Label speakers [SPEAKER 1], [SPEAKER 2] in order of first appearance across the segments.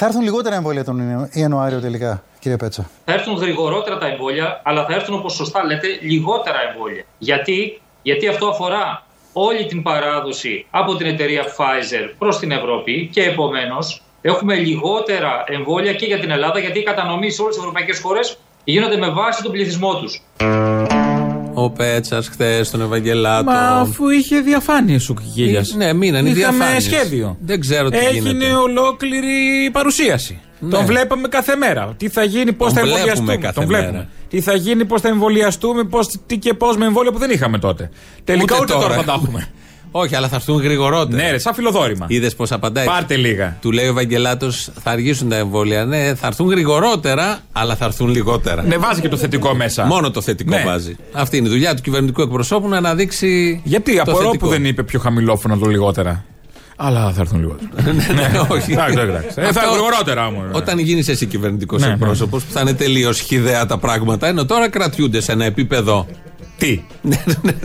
[SPEAKER 1] Θα έρθουν λιγότερα εμβόλια τον Ιανουάριο τελικά, κύριε Πέτσα.
[SPEAKER 2] Θα έρθουν γρηγορότερα τα εμβόλια, αλλά θα έρθουν όπως σωστά λέτε λιγότερα εμβόλια. Γιατί, Γιατί αυτό αφορά όλη την παράδοση από την εταιρεία Pfizer προς την Ευρώπη και επομένως έχουμε λιγότερα εμβόλια και για την Ελλάδα γιατί η κατανομής σε όλες τις ευρωπαϊκές χώρες γίνονται με βάση τον πληθυσμό τους.
[SPEAKER 3] Ο Πέτσας χθες στον Ευαγγελάτο.
[SPEAKER 4] Μα αφού είχε διαφάνειες ο Κικίλιας.
[SPEAKER 3] Ναι, μείνανε
[SPEAKER 4] διαφάνειες. σχέδιο.
[SPEAKER 3] Δεν ξέρω τι
[SPEAKER 4] Έγινε
[SPEAKER 3] γίνεται.
[SPEAKER 4] ολόκληρη παρουσίαση. Ναι. Τον βλέπαμε κάθε μέρα. Τι θα γίνει, πώς θα εμβολιαστούμε.
[SPEAKER 3] Κάθε
[SPEAKER 4] τον βλέπουμε.
[SPEAKER 3] Μέρα.
[SPEAKER 4] Τι θα γίνει, πώς θα εμβολιαστούμε, πώς, τι και πώς με εμβόλια που δεν είχαμε τότε. Τελικά ούτε, ούτε τώρα. θα τα έχουμε.
[SPEAKER 3] Όχι, αλλά θα έρθουν γρηγορότερα.
[SPEAKER 4] Ναι, ρε, σαν φιλοδόρημα.
[SPEAKER 3] Είδες πώς απαντάει.
[SPEAKER 4] Πάρτε λίγα.
[SPEAKER 3] Του λέει ο Ευαγγελάτος, θα αργήσουν τα εμβόλια. Ναι, θα έρθουν γρηγορότερα, αλλά θα έρθουν λιγότερα.
[SPEAKER 4] Ναι, βάζει και το θετικό μέσα.
[SPEAKER 3] Μόνο το θετικό ναι. βάζει. Αυτή είναι η δουλειά του κυβερνητικού εκπροσώπου να αναδείξει.
[SPEAKER 4] Γιατί, απορώ που δεν είπε πιο χαμηλόφωνο το λιγότερα. Αλλά θα έρθουν λιγότερα.
[SPEAKER 3] ναι, όχι.
[SPEAKER 4] Ε, θα γρηγορότερα όμως.
[SPEAKER 3] Όταν γίνεις εσύ κυβερνητικός εκπρόσωπος, που θα είναι τελείως χιδέα τα πράγματα, ενώ τώρα κρατιούνται σε ένα επίπεδο
[SPEAKER 4] τι;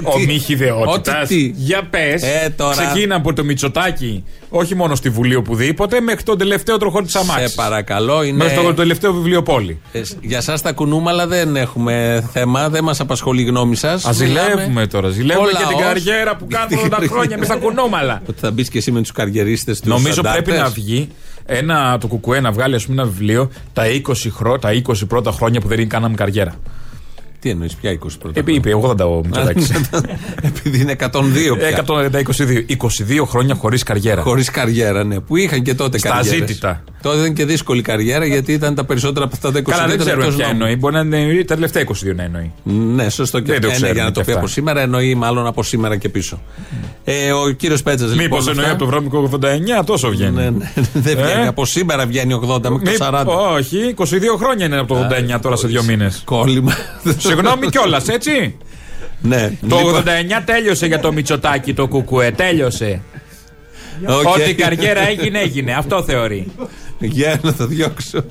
[SPEAKER 4] Ο μη χιδεότητας. Για πες.
[SPEAKER 3] Ε, τώρα...
[SPEAKER 4] Ξεκίνα από το Μητσοτάκι, όχι μόνο στη Βουλή οπουδήποτε, μέχρι τον τελευταίο τροχό της Αμάξης.
[SPEAKER 3] Σε παρακαλώ. Είναι...
[SPEAKER 4] Μέχρι το τελευταίο βιβλίο πόλη.
[SPEAKER 3] Ε, για εσά τα κουνούμαλα δεν έχουμε θέμα, δεν μας απασχολεί η γνώμη σας.
[SPEAKER 4] Α ζηλεύουμε τώρα. Ζηλεύουμε και την καριέρα που κάνουμε τα χρόνια με στα κουνούμαλα.
[SPEAKER 3] Ότι θα μπεις και εσύ με τους καριερίστε τους.
[SPEAKER 4] Νομίζω πρέπει να βγει ένα, το κουκουέ να βγάλει ας πούμε, ένα βιβλίο τα 20, χρο, τα 20 πρώτα χρόνια που δεν κάναμε καριέρα.
[SPEAKER 3] Τι εννοείς, πια 20 πρώτα.
[SPEAKER 4] Επί, είπε 80 ο Μητσοτάκης.
[SPEAKER 3] Επειδή είναι 102 πια.
[SPEAKER 4] 122. 22 χρόνια χωρίς καριέρα.
[SPEAKER 3] Χωρίς καριέρα, ναι. Που είχαν και τότε
[SPEAKER 4] καριέρα. Στα ζήτητα.
[SPEAKER 3] Τότε ήταν και δύσκολη καριέρα γιατί ήταν τα περισσότερα από αυτά τα 22.
[SPEAKER 4] Καλά, δεν ξέρουμε ποια εννοεί. Μπορεί να εννοεί τα τελευταία 22 να εννοεί.
[SPEAKER 3] Ναι, σωστό και αυτό. Ναι, για να το πει από σήμερα, εννοεί μάλλον από σήμερα και πίσω. Ε, ο κύριος Πέτσας
[SPEAKER 4] λοιπόν. Μήπως εννοεί από το βρώμικο 89, τόσο βγαίνει.
[SPEAKER 3] Ναι, ναι, δεν βγαίνει. Από σήμερα βγαίνει 80 μέχρι το 40.
[SPEAKER 4] Όχι, 22 χρόνια είναι από το 89 τώρα σε δύο μήνες.
[SPEAKER 3] Κόλλημα.
[SPEAKER 4] Συγγνώμη κιόλας, έτσι;
[SPEAKER 3] Ναι.
[SPEAKER 4] Το 89 τέλειωσε για το Μητσοτάκι το κουκουέ, τέλειωσε. Okay. Ό,τι η καριέρα έγινε, έγινε. Αυτό θεωρεί.
[SPEAKER 3] Για να το διώξω.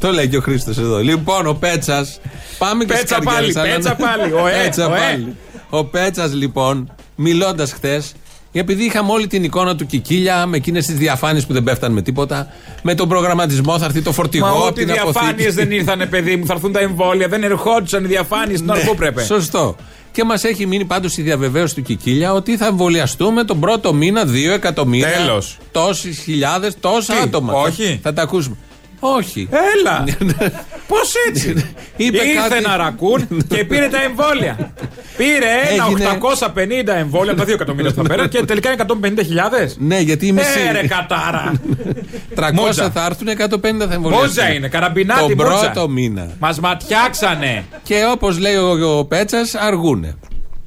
[SPEAKER 3] Το λέει και ο Χρήστος εδώ. Λοιπόν, ο Πέτσας. Πάμε και
[SPEAKER 4] Πέτσα πάλι. Πέτσα πάλι. Ο Πέτσα πάλι.
[SPEAKER 3] Ο Πέτσας λοιπόν, μιλώντας χθες, επειδή είχαμε όλη την εικόνα του Κικίλια με εκείνες τις διαφάνειες που δεν πέφτανε με τίποτα. Με τον προγραμματισμό θα έρθει το φορτηγό.
[SPEAKER 4] Μα ό,τι διαφάνειες δεν ήρθανε, παιδί μου. Θα έρθουν τα εμβόλια. Δεν ερχόντουσαν οι διαφάνειες στην ναι, πρέπει.
[SPEAKER 3] Σωστό. Και μας έχει μείνει πάντως η διαβεβαίωση του Κικίλια ότι θα εμβολιαστούμε τον πρώτο μήνα 2 εκατομμύρια.
[SPEAKER 4] Τέλος.
[SPEAKER 3] Τόσες χιλιάδες, τόσα άτομα.
[SPEAKER 4] Όχι.
[SPEAKER 3] Θα, θα τα ακούσουμε. Όχι.
[SPEAKER 4] Έλα! Πώς έτσι! Είπε Ήρθε κάτι... ένα ρακούν και πήρε τα εμβόλια. πήρε ένα 850 εμβόλια, τα 2 εκατομμύρια θα πέρα και τελικά 150.000.
[SPEAKER 3] Ναι, γιατί είμαι
[SPEAKER 4] Ε, ρε κατάρα.
[SPEAKER 3] 300 θα έρθουν, 150 θα εμβολιαστούν.
[SPEAKER 4] Μόζα είναι, καραμπινάτη
[SPEAKER 3] Τον πρώτο μήνα.
[SPEAKER 4] Μας ματιάξανε.
[SPEAKER 3] Και όπως λέει ο, ο Πέτσας, αργούνε.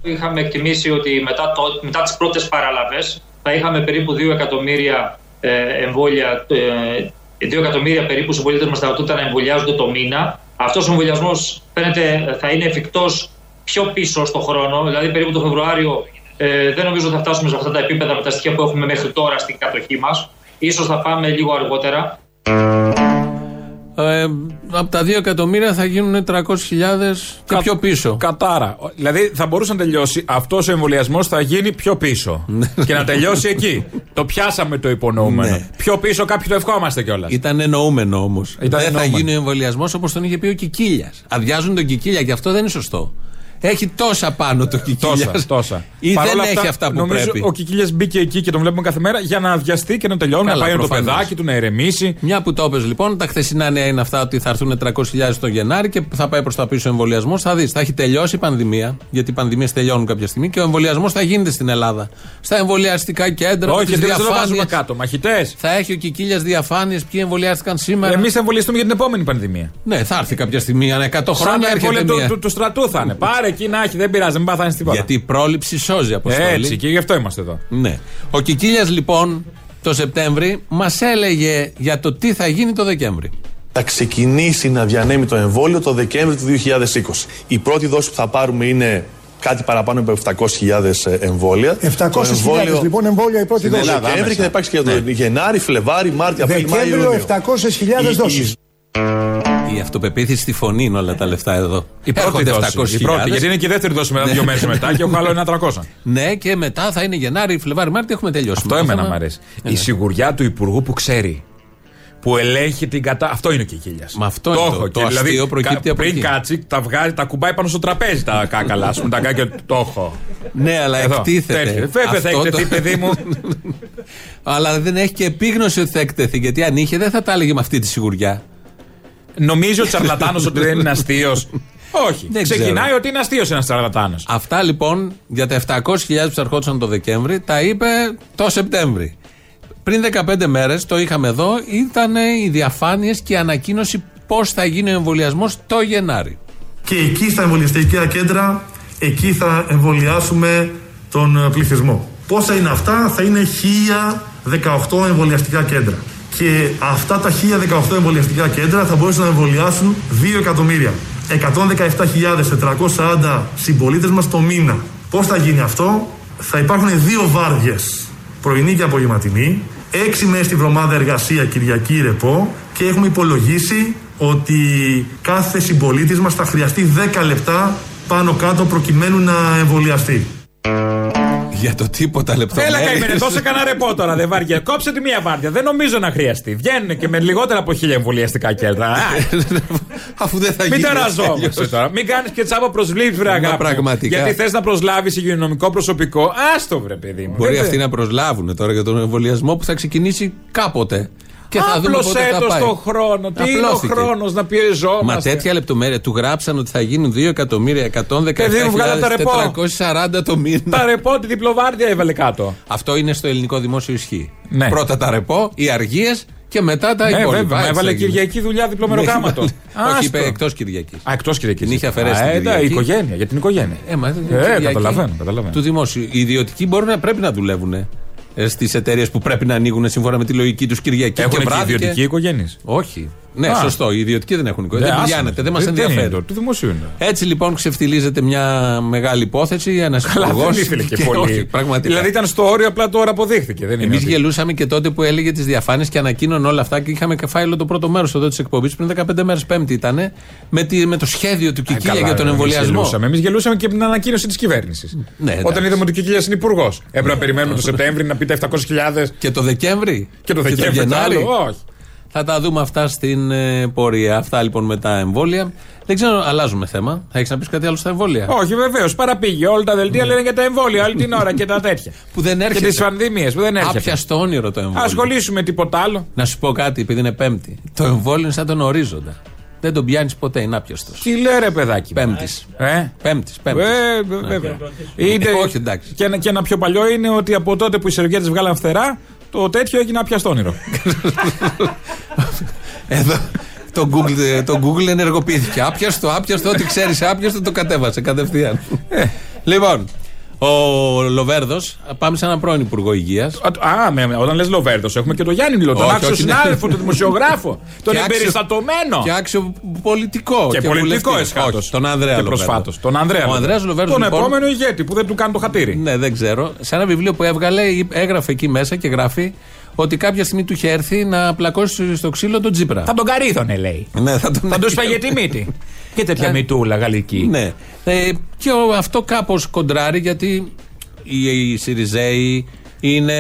[SPEAKER 2] Είχαμε εκτιμήσει ότι μετά, το, μετά τις πρώτες παραλαβέ θα είχαμε περίπου 2 εκατομμύρια ε, εμβόλια ε, 2 εκατομμύρια περίπου συμπολίτε μας θα ρωτούνται να εμβολιάζονται το μήνα. Αυτός ο εμβολιασμός φαίνεται θα είναι εφικτός πιο πίσω στο χρόνο, δηλαδή περίπου το Φεβρουάριο. Ε, δεν νομίζω ότι θα φτάσουμε σε αυτά τα επίπεδα με τα στοιχεία που έχουμε μέχρι τώρα στην κατοχή μας. Ίσως θα πάμε λίγο αργότερα.
[SPEAKER 3] Ε, από τα 2 εκατομμύρια θα γίνουν 300.000 και πιο πίσω.
[SPEAKER 4] Κατάρα. Δηλαδή θα μπορούσε να τελειώσει αυτός ο εμβολιασμός θα γίνει πιο πίσω.
[SPEAKER 3] Ναι.
[SPEAKER 4] και να τελειώσει εκεί. Το πιάσαμε το υπονοούμενο.
[SPEAKER 3] Ναι.
[SPEAKER 4] Πιο πίσω κάποιοι το ευχόμαστε κιόλας.
[SPEAKER 3] Ήταν εννοούμενο όμως. Δεν
[SPEAKER 4] εννοούμενο.
[SPEAKER 3] θα γίνει ο εμβολιασμός όπως τον είχε πει ο Κικίλιας. Αδειάζουν τον Κικίλια και αυτό δεν είναι σωστό. Έχει τόσα πάνω το Κικίλιας.
[SPEAKER 4] Τόσα, τόσα.
[SPEAKER 3] Ή Παρ δεν αυτά, έχει αυτά που
[SPEAKER 4] νομίζω
[SPEAKER 3] πρέπει.
[SPEAKER 4] Ο Κικίλιας μπήκε εκεί και τον βλέπουμε κάθε μέρα για να αδειαστεί και να τελειώνει,
[SPEAKER 3] Καλά,
[SPEAKER 4] να πάει
[SPEAKER 3] προφανώς.
[SPEAKER 4] το παιδάκι του, να ηρεμήσει.
[SPEAKER 3] Μια που το έπαιζε λοιπόν, τα χθεσινά νέα είναι αυτά ότι θα έρθουν 300.000 το Γενάρη και θα πάει προς τα πίσω ο εμβολιασμός. Θα δεις, θα έχει τελειώσει η πανδημία, γιατί οι πανδημίες τελειώνουν κάποια στιγμή και ο εμβολιασμός θα γίνεται στην Ελλάδα. Στα εμβολιαστικά κέντρα,
[SPEAKER 4] Όχι,
[SPEAKER 3] τις
[SPEAKER 4] δεν το βάζουμε
[SPEAKER 3] διαφάνειες.
[SPEAKER 4] κάτω. Μαχητές.
[SPEAKER 3] Θα έχει ο Κικίλιας διαφάνειες ποιοι εμβολιάστηκαν σήμερα.
[SPEAKER 4] Εμείς θα εμβολιαστούμε για την επόμενη πανδημία.
[SPEAKER 3] Ναι, θα έρθει κάποια στιγμή, ανά 100
[SPEAKER 4] Σαν
[SPEAKER 3] χρόνια
[SPEAKER 4] τα
[SPEAKER 3] έρχεται
[SPEAKER 4] εμβόλια
[SPEAKER 3] μία.
[SPEAKER 4] του, του, του στρατού θα είναι. Πάρε εκεί να έχει, δεν πειράζει, μην πάθανε τίποτα.
[SPEAKER 3] Γιατί η πρόληψη σώζει, Αποστόλη.
[SPEAKER 4] Έτσι, και γι' αυτό είμαστε εδώ.
[SPEAKER 3] Ναι. Ο Κικίλιας λοιπόν το Σεπτέμβρη μας έλεγε για το τι θα γίνει το Δεκέμβρη.
[SPEAKER 5] θα ξεκινήσει να διανέμει το εμβόλιο το Δεκέμβριο του 2020. Η πρώτη δόση που θα πάρουμε είναι κάτι παραπάνω από 700.000 εμβόλια.
[SPEAKER 6] 700.000 λοιπόν εμβόλια η πρώτη
[SPEAKER 5] Στην
[SPEAKER 6] δόση.
[SPEAKER 5] Δεκέμβρη και θα υπάρξει και το Γενάρη, Φλεβάρι, Μάρτιο, Απρίλιο, Μάιο.
[SPEAKER 6] Δεκέμβριο
[SPEAKER 5] Ιούνιο.
[SPEAKER 6] 700.000
[SPEAKER 5] Η-
[SPEAKER 6] δόσεις.
[SPEAKER 3] Η αυτοπεποίθηση στη φωνή είναι όλα τα λεφτά εδώ.
[SPEAKER 4] Η πρώτη
[SPEAKER 3] Έρχονται
[SPEAKER 4] δόση. Η πρώτη, γιατί είναι και η δεύτερη δόση μετά δύο μέρες μετά και έχω άλλο ένα 300.
[SPEAKER 3] Ναι, και μετά θα είναι Γενάρη, Φλεβάρι, Μάρτιο έχουμε τελειώσει.
[SPEAKER 4] Αυτό
[SPEAKER 3] Με το
[SPEAKER 4] εμένα
[SPEAKER 3] θέμα.
[SPEAKER 4] μου αρέσει.
[SPEAKER 3] Ναι,
[SPEAKER 4] Η
[SPEAKER 3] ναι.
[SPEAKER 4] σιγουριά του υπουργού που ξέρει. που ελέγχει την κατά. Αυτό είναι και η
[SPEAKER 3] Μα αυτό το είναι το, το, το δηλαδή, αστείο προκύπτει από
[SPEAKER 4] Πριν κάτσει, τα βγάζει, τα κουμπάει πάνω στο τραπέζι τα κάκαλα. Α πούμε τα κάκαλα. Το έχω.
[SPEAKER 3] Ναι, αλλά Εδώ. εκτίθεται.
[SPEAKER 4] Βέβαια θα εκτεθεί, παιδί μου.
[SPEAKER 3] αλλά δεν έχει και επίγνωση ότι θα εκτεθεί. Γιατί αν είχε, δεν θα τα έλεγε με αυτή τη σιγουριά.
[SPEAKER 4] Νομίζει ο Τσαρλατάνος ότι δεν είναι αστείος. Όχι. Δεν Ξεκινάει ξέρω. ότι είναι αστείος ένας τσαρλατάνος.
[SPEAKER 3] Αυτά λοιπόν για τα 700.000 που ερχόντουσαν το Δεκέμβρη τα είπε το Σεπτέμβρη. Πριν 15 μέρες, το είχαμε εδώ, ήταν οι διαφάνειες και η ανακοίνωση πώς θα γίνει ο εμβολιασμός το Γενάρη.
[SPEAKER 5] Και εκεί στα εμβολιαστικά κέντρα, εκεί θα εμβολιάσουμε τον πληθυσμό. Πόσα είναι αυτά, θα είναι 1018 εμβολιαστικά κέντρα. Και αυτά τα 1018 εμβολιαστικά κέντρα θα μπορούσαν να εμβολιάσουν 2 εκατομμύρια. 117.440 συμπολίτες μας το μήνα. Πώς θα γίνει αυτό, θα υπάρχουν δύο βάρδιες, πρωινή και απογευματινή, έξι μέρες τη βδομάδα εργασία, Κυριακή ρεπό και έχουμε υπολογίσει ότι κάθε συμπολίτης μας θα χρειαστεί 10 λεπτά πάνω κάτω προκειμένου να εμβολιαστεί.
[SPEAKER 3] Για το τίποτα λεπτό.
[SPEAKER 4] Έλα καημένε, δώσε κανένα ρεπό τώρα, δεν βάρια. Κόψε τη μία βάρδια. Δεν νομίζω να χρειαστεί. Βγαίνουν και με λιγότερα από χίλια εμβολιαστικά κέντρα.
[SPEAKER 3] Αφού δεν θα γίνει.
[SPEAKER 4] Μην ταραζόμαστε τώρα. Μην κάνεις και τσάπα προσβλήψη, βρε αγάπη. Γιατί θες να προσλάβεις υγειονομικό προσωπικό. Άστο, βρε παιδί μου.
[SPEAKER 3] Μπορεί αυτοί να προσλάβουν τώρα για τον εμβολιασμό που θα ξεκινήσει κάποτε. Και θα δούμε πότε θα πάει.
[SPEAKER 4] το χρόνο. Τι είναι ο χρόνος να πιεζόμαστε;
[SPEAKER 3] Μα τέτοια λεπτομέρεια του γράψαν ότι θα γίνουν 2 εκατομμύρια 117.440 το μήνα.
[SPEAKER 4] Τα ρεπό, τη διπλοβάρδια έβαλε κάτω.
[SPEAKER 3] Αυτό είναι στο ελληνικό δημόσιο ισχύ. Ναι. Πρώτα τα ρεπό, οι αργίες και μετά τα ναι, υπόλοιπα.
[SPEAKER 4] Βέβαια, έβαλε Κυριακή δουλειά διπλωμερογράμματο.
[SPEAKER 3] Ναι, Όχι, είπε εκτός Κυριακής.
[SPEAKER 4] Α, εκτός Κυριακής.
[SPEAKER 3] Την είχε αφαιρέσει.
[SPEAKER 4] Ε, η οικογένεια, για την οικογένεια.
[SPEAKER 3] Ε, μα, ε, καταλαβαίνω, καταλαβαίνω. Του δημόσιου. Οι ιδιωτικοί μπορούν να πρέπει να δουλεύουν. Ε, στις εταιρείες που πρέπει να ανοίγουν σύμφωνα με τη λογική τους Κυριακή.
[SPEAKER 4] Έχουν και, και ιδιωτική οικογένεια.
[SPEAKER 3] Όχι. Ναι, Α. σωστό. Οι ιδιωτικοί δεν έχουν οικογένεια. Δεν πιάνεται, δεν μας ενδιαφέρει.
[SPEAKER 4] Το, δημοσίου είναι.
[SPEAKER 3] Έτσι λοιπόν ξεφτιλίζεται μια μεγάλη υπόθεση. Ένας
[SPEAKER 4] υπουργό. Δεν ήθελε και πολύ. Όχι, πραγματικά. Δηλαδή ήταν στο όριο, απλά τώρα αποδείχθηκε.
[SPEAKER 3] Εμείς ότι... γελούσαμε και τότε που έλεγε τις διαφάνειες και ανακοίνωνε όλα αυτά και είχαμε φάει όλο το πρώτο μέρος εδώ της εκπομπής πριν 15 μέρες Πέμπτη ήταν με, με το σχέδιο του Κικίλια για τον εμβολιασμό.
[SPEAKER 4] Εμείς γελούσαμε και με την ανακοίνωση της κυβέρνησης. Ναι, Όταν είδαμε ότι ο Κικίλιας είναι υπουργός. Έπρεπε να περιμένουμε το Σεπτέμβρη να πει τα 700.000.
[SPEAKER 3] Και το Δεκέμβρη;
[SPEAKER 4] Και το Δεκέμβρη. Όχι.
[SPEAKER 3] Θα τα δούμε αυτά στην ε, πορεία. Αυτά λοιπόν με τα εμβόλια. Δεν ξέρω, αλλάζουμε θέμα. Θα έχεις να πεις κάτι άλλο στα εμβόλια;
[SPEAKER 4] Όχι, βεβαίως. Παραπήγε. Όλα τα δελτία ναι. λένε για τα εμβόλια όλη την ώρα και τα τέτοια.
[SPEAKER 3] που δεν έρχεται.
[SPEAKER 4] Και τις πανδημίες που δεν έρχεται.
[SPEAKER 3] Άπιαστο όνειρο το εμβόλιο.
[SPEAKER 4] Ασχολήσουμε τίποτα άλλο.
[SPEAKER 3] Να σου πω κάτι, επειδή είναι Πέμπτη. Το εμβόλιο είναι σαν τον ορίζοντα. Δεν τον πιάνεις ποτέ, είναι άπιαστος.
[SPEAKER 4] Τι λέει ρε παιδάκι.
[SPEAKER 3] Πέμπτης. Ε; Πέμπτης. Πέμπτης.
[SPEAKER 4] Ε, βέβαια. Ναι. όχι, εντάξει. Και, και ένα πιο παλιό είναι ότι από τότε που οι Σεργέτε βγάλαν φτερά, το τέτοιο έγινε άπιαστο όνειρο.
[SPEAKER 3] Εδώ το Google, το Google ενεργοποιήθηκε. Άπιαστο, άπιαστο, ό,τι ξέρεις άπιαστο το κατέβασε κατευθείαν. Ε. λοιπόν, ο Λοβέρδος, πάμε σε έναν πρώην Υπουργό Υγείας.
[SPEAKER 4] Α, με, όταν λες Λοβέρδος, έχουμε και τον Γιάννη Λοβέρδο. Τον άξιο ναι. συνάδελφο, τον δημοσιογράφο. τον εμπεριστατωμένο.
[SPEAKER 3] Και άξιο πολιτικό.
[SPEAKER 4] Και, και πολιτικό εσχάτως.
[SPEAKER 3] Τον Ανδρέα
[SPEAKER 4] Λοβέρδο. Τον Ανδρέα
[SPEAKER 3] Λοβέρδο.
[SPEAKER 4] Τον λοιπόν, επόμενο ηγέτη που δεν του κάνει το χατήρι.
[SPEAKER 3] Ναι, δεν ξέρω. Σε ένα βιβλίο που έβγαλε, έγραφε εκεί μέσα και γράφει ότι κάποια στιγμή του είχε έρθει να πλακώσει στο ξύλο τον Τζίπρα.
[SPEAKER 4] Θα τον καρύδωνε, λέει.
[SPEAKER 3] Ναι, θα
[SPEAKER 4] τον θα του σπαγε τη μύτη. και τέτοια μυτούλα γαλλική.
[SPEAKER 3] Ναι. Ε, και αυτό κάπως κοντράρει γιατί οι, οι Σιριζέοι είναι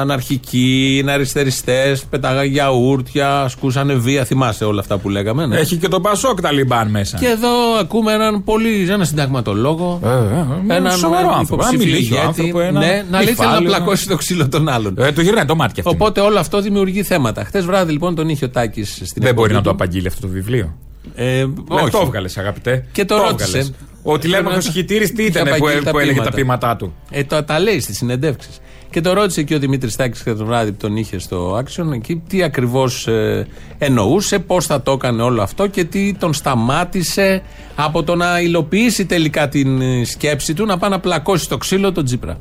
[SPEAKER 3] αναρχικοί, είναι αριστεριστές, πετάγαν γιαούρτια, ασκούσαν βία. Θυμάσαι όλα αυτά που λέγαμε. Ναι.
[SPEAKER 4] Έχει και τον Πασόκ Ταλιμπάν μέσα.
[SPEAKER 3] Και εδώ ακούμε έναν πολύ, έναν συνταγματολόγο.
[SPEAKER 4] Ε, ε, ε έναν
[SPEAKER 3] σοβαρό άνθρωπο. Ένα άνθρωπο, ένα ναι, να λέει να πλακώσει το ξύλο των άλλων.
[SPEAKER 4] Ε, το γυρνάει το μάτι αυτό.
[SPEAKER 3] Οπότε όλο αυτό δημιουργεί θέματα. Χθες βράδυ λοιπόν τον είχε ο Τάκης στην
[SPEAKER 4] Δεν μπορεί να το απαγγείλει αυτό το βιβλίο.
[SPEAKER 3] Ε, όχι.
[SPEAKER 4] Το έβγαλες, αγαπητέ.
[SPEAKER 3] Και το, το ρώτησε.
[SPEAKER 4] Ο τηλέμαχο χιτήρη τι ήταν που, που έλεγε τα ποίηματά του;
[SPEAKER 3] Ε, το, τα λέει στις συνεντεύξεις. Και το ρώτησε και ο Δημήτρης Τάκη και το βράδυ που τον είχε στο Action εκεί τι ακριβώς ε, εννοούσε, πώς θα το έκανε όλο αυτό και τι τον σταμάτησε από το να υλοποιήσει τελικά την ε, σκέψη του να πάει να πλακώσει στο ξύλο τον Τζίπρα.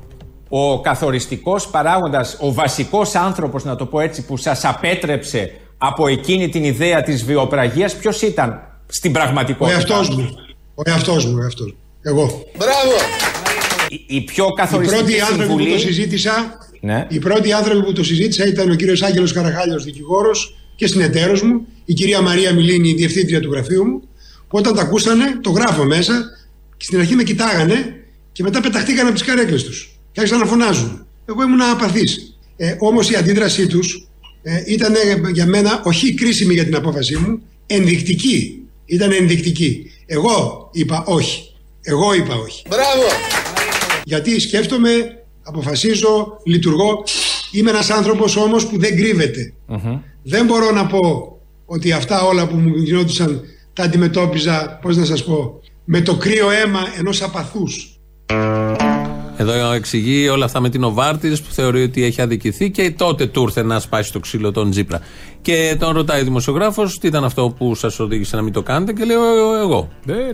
[SPEAKER 7] Ο καθοριστικός παράγοντας, ο βασικός άνθρωπος, να το πω έτσι, που σας απέτρεψε από εκείνη την ιδέα της βιοπραγίας, ποιος ήταν στην πραγματικότητα;
[SPEAKER 6] Ο εαυτός μου. Ο εαυτός μου, ο εαυτός. Εγώ.
[SPEAKER 7] Μπράβο! Η, πιο καθοριστική
[SPEAKER 6] οι πρώτοι άνθρωποι που το συζήτησα, ναι. Οι πρώτοι άνθρωποι που το συζήτησα ήταν ο κύριος Άγγελος Καραχάλιο, δικηγόρος και συνεταίρος μου, η κυρία Μαρία Μιλίνη, διευθύντρια του γραφείου μου. Όταν τα ακούσανε, το γράφω μέσα και στην αρχή με κοιτάγανε και μετά πεταχτήκαν από τις καρέκλες τους. Και άρχισαν να φωνάζουν. Εγώ ήμουν απαθής. Ε, Όμως η αντίδρασή τους ε, ήταν για μένα όχι κρίσιμη για την απόφασή μου, ενδεικτική. Ήταν ενδεικτική. Εγώ είπα όχι. Εγώ είπα όχι.
[SPEAKER 8] Μπράβο!
[SPEAKER 6] Γιατί σκέφτομαι, αποφασίζω, λειτουργώ. Είμαι ένας άνθρωπος όμως που δεν κρυβεται Δεν μπορώ να πω ότι αυτά όλα που μου γινόντουσαν τα αντιμετώπιζα, πώς να σας πω, με το κρύο αίμα ενός απαθούς.
[SPEAKER 3] Εδώ εξηγεί όλα αυτά με την Οβάρτης που θεωρεί ότι έχει αδικηθεί και τότε του ήρθε να σπάσει το ξύλο τον Τζίπρα. Και τον ρωτάει ο δημοσιογράφος τι ήταν αυτό που σας οδήγησε να μην το κάνετε και λέει εγώ.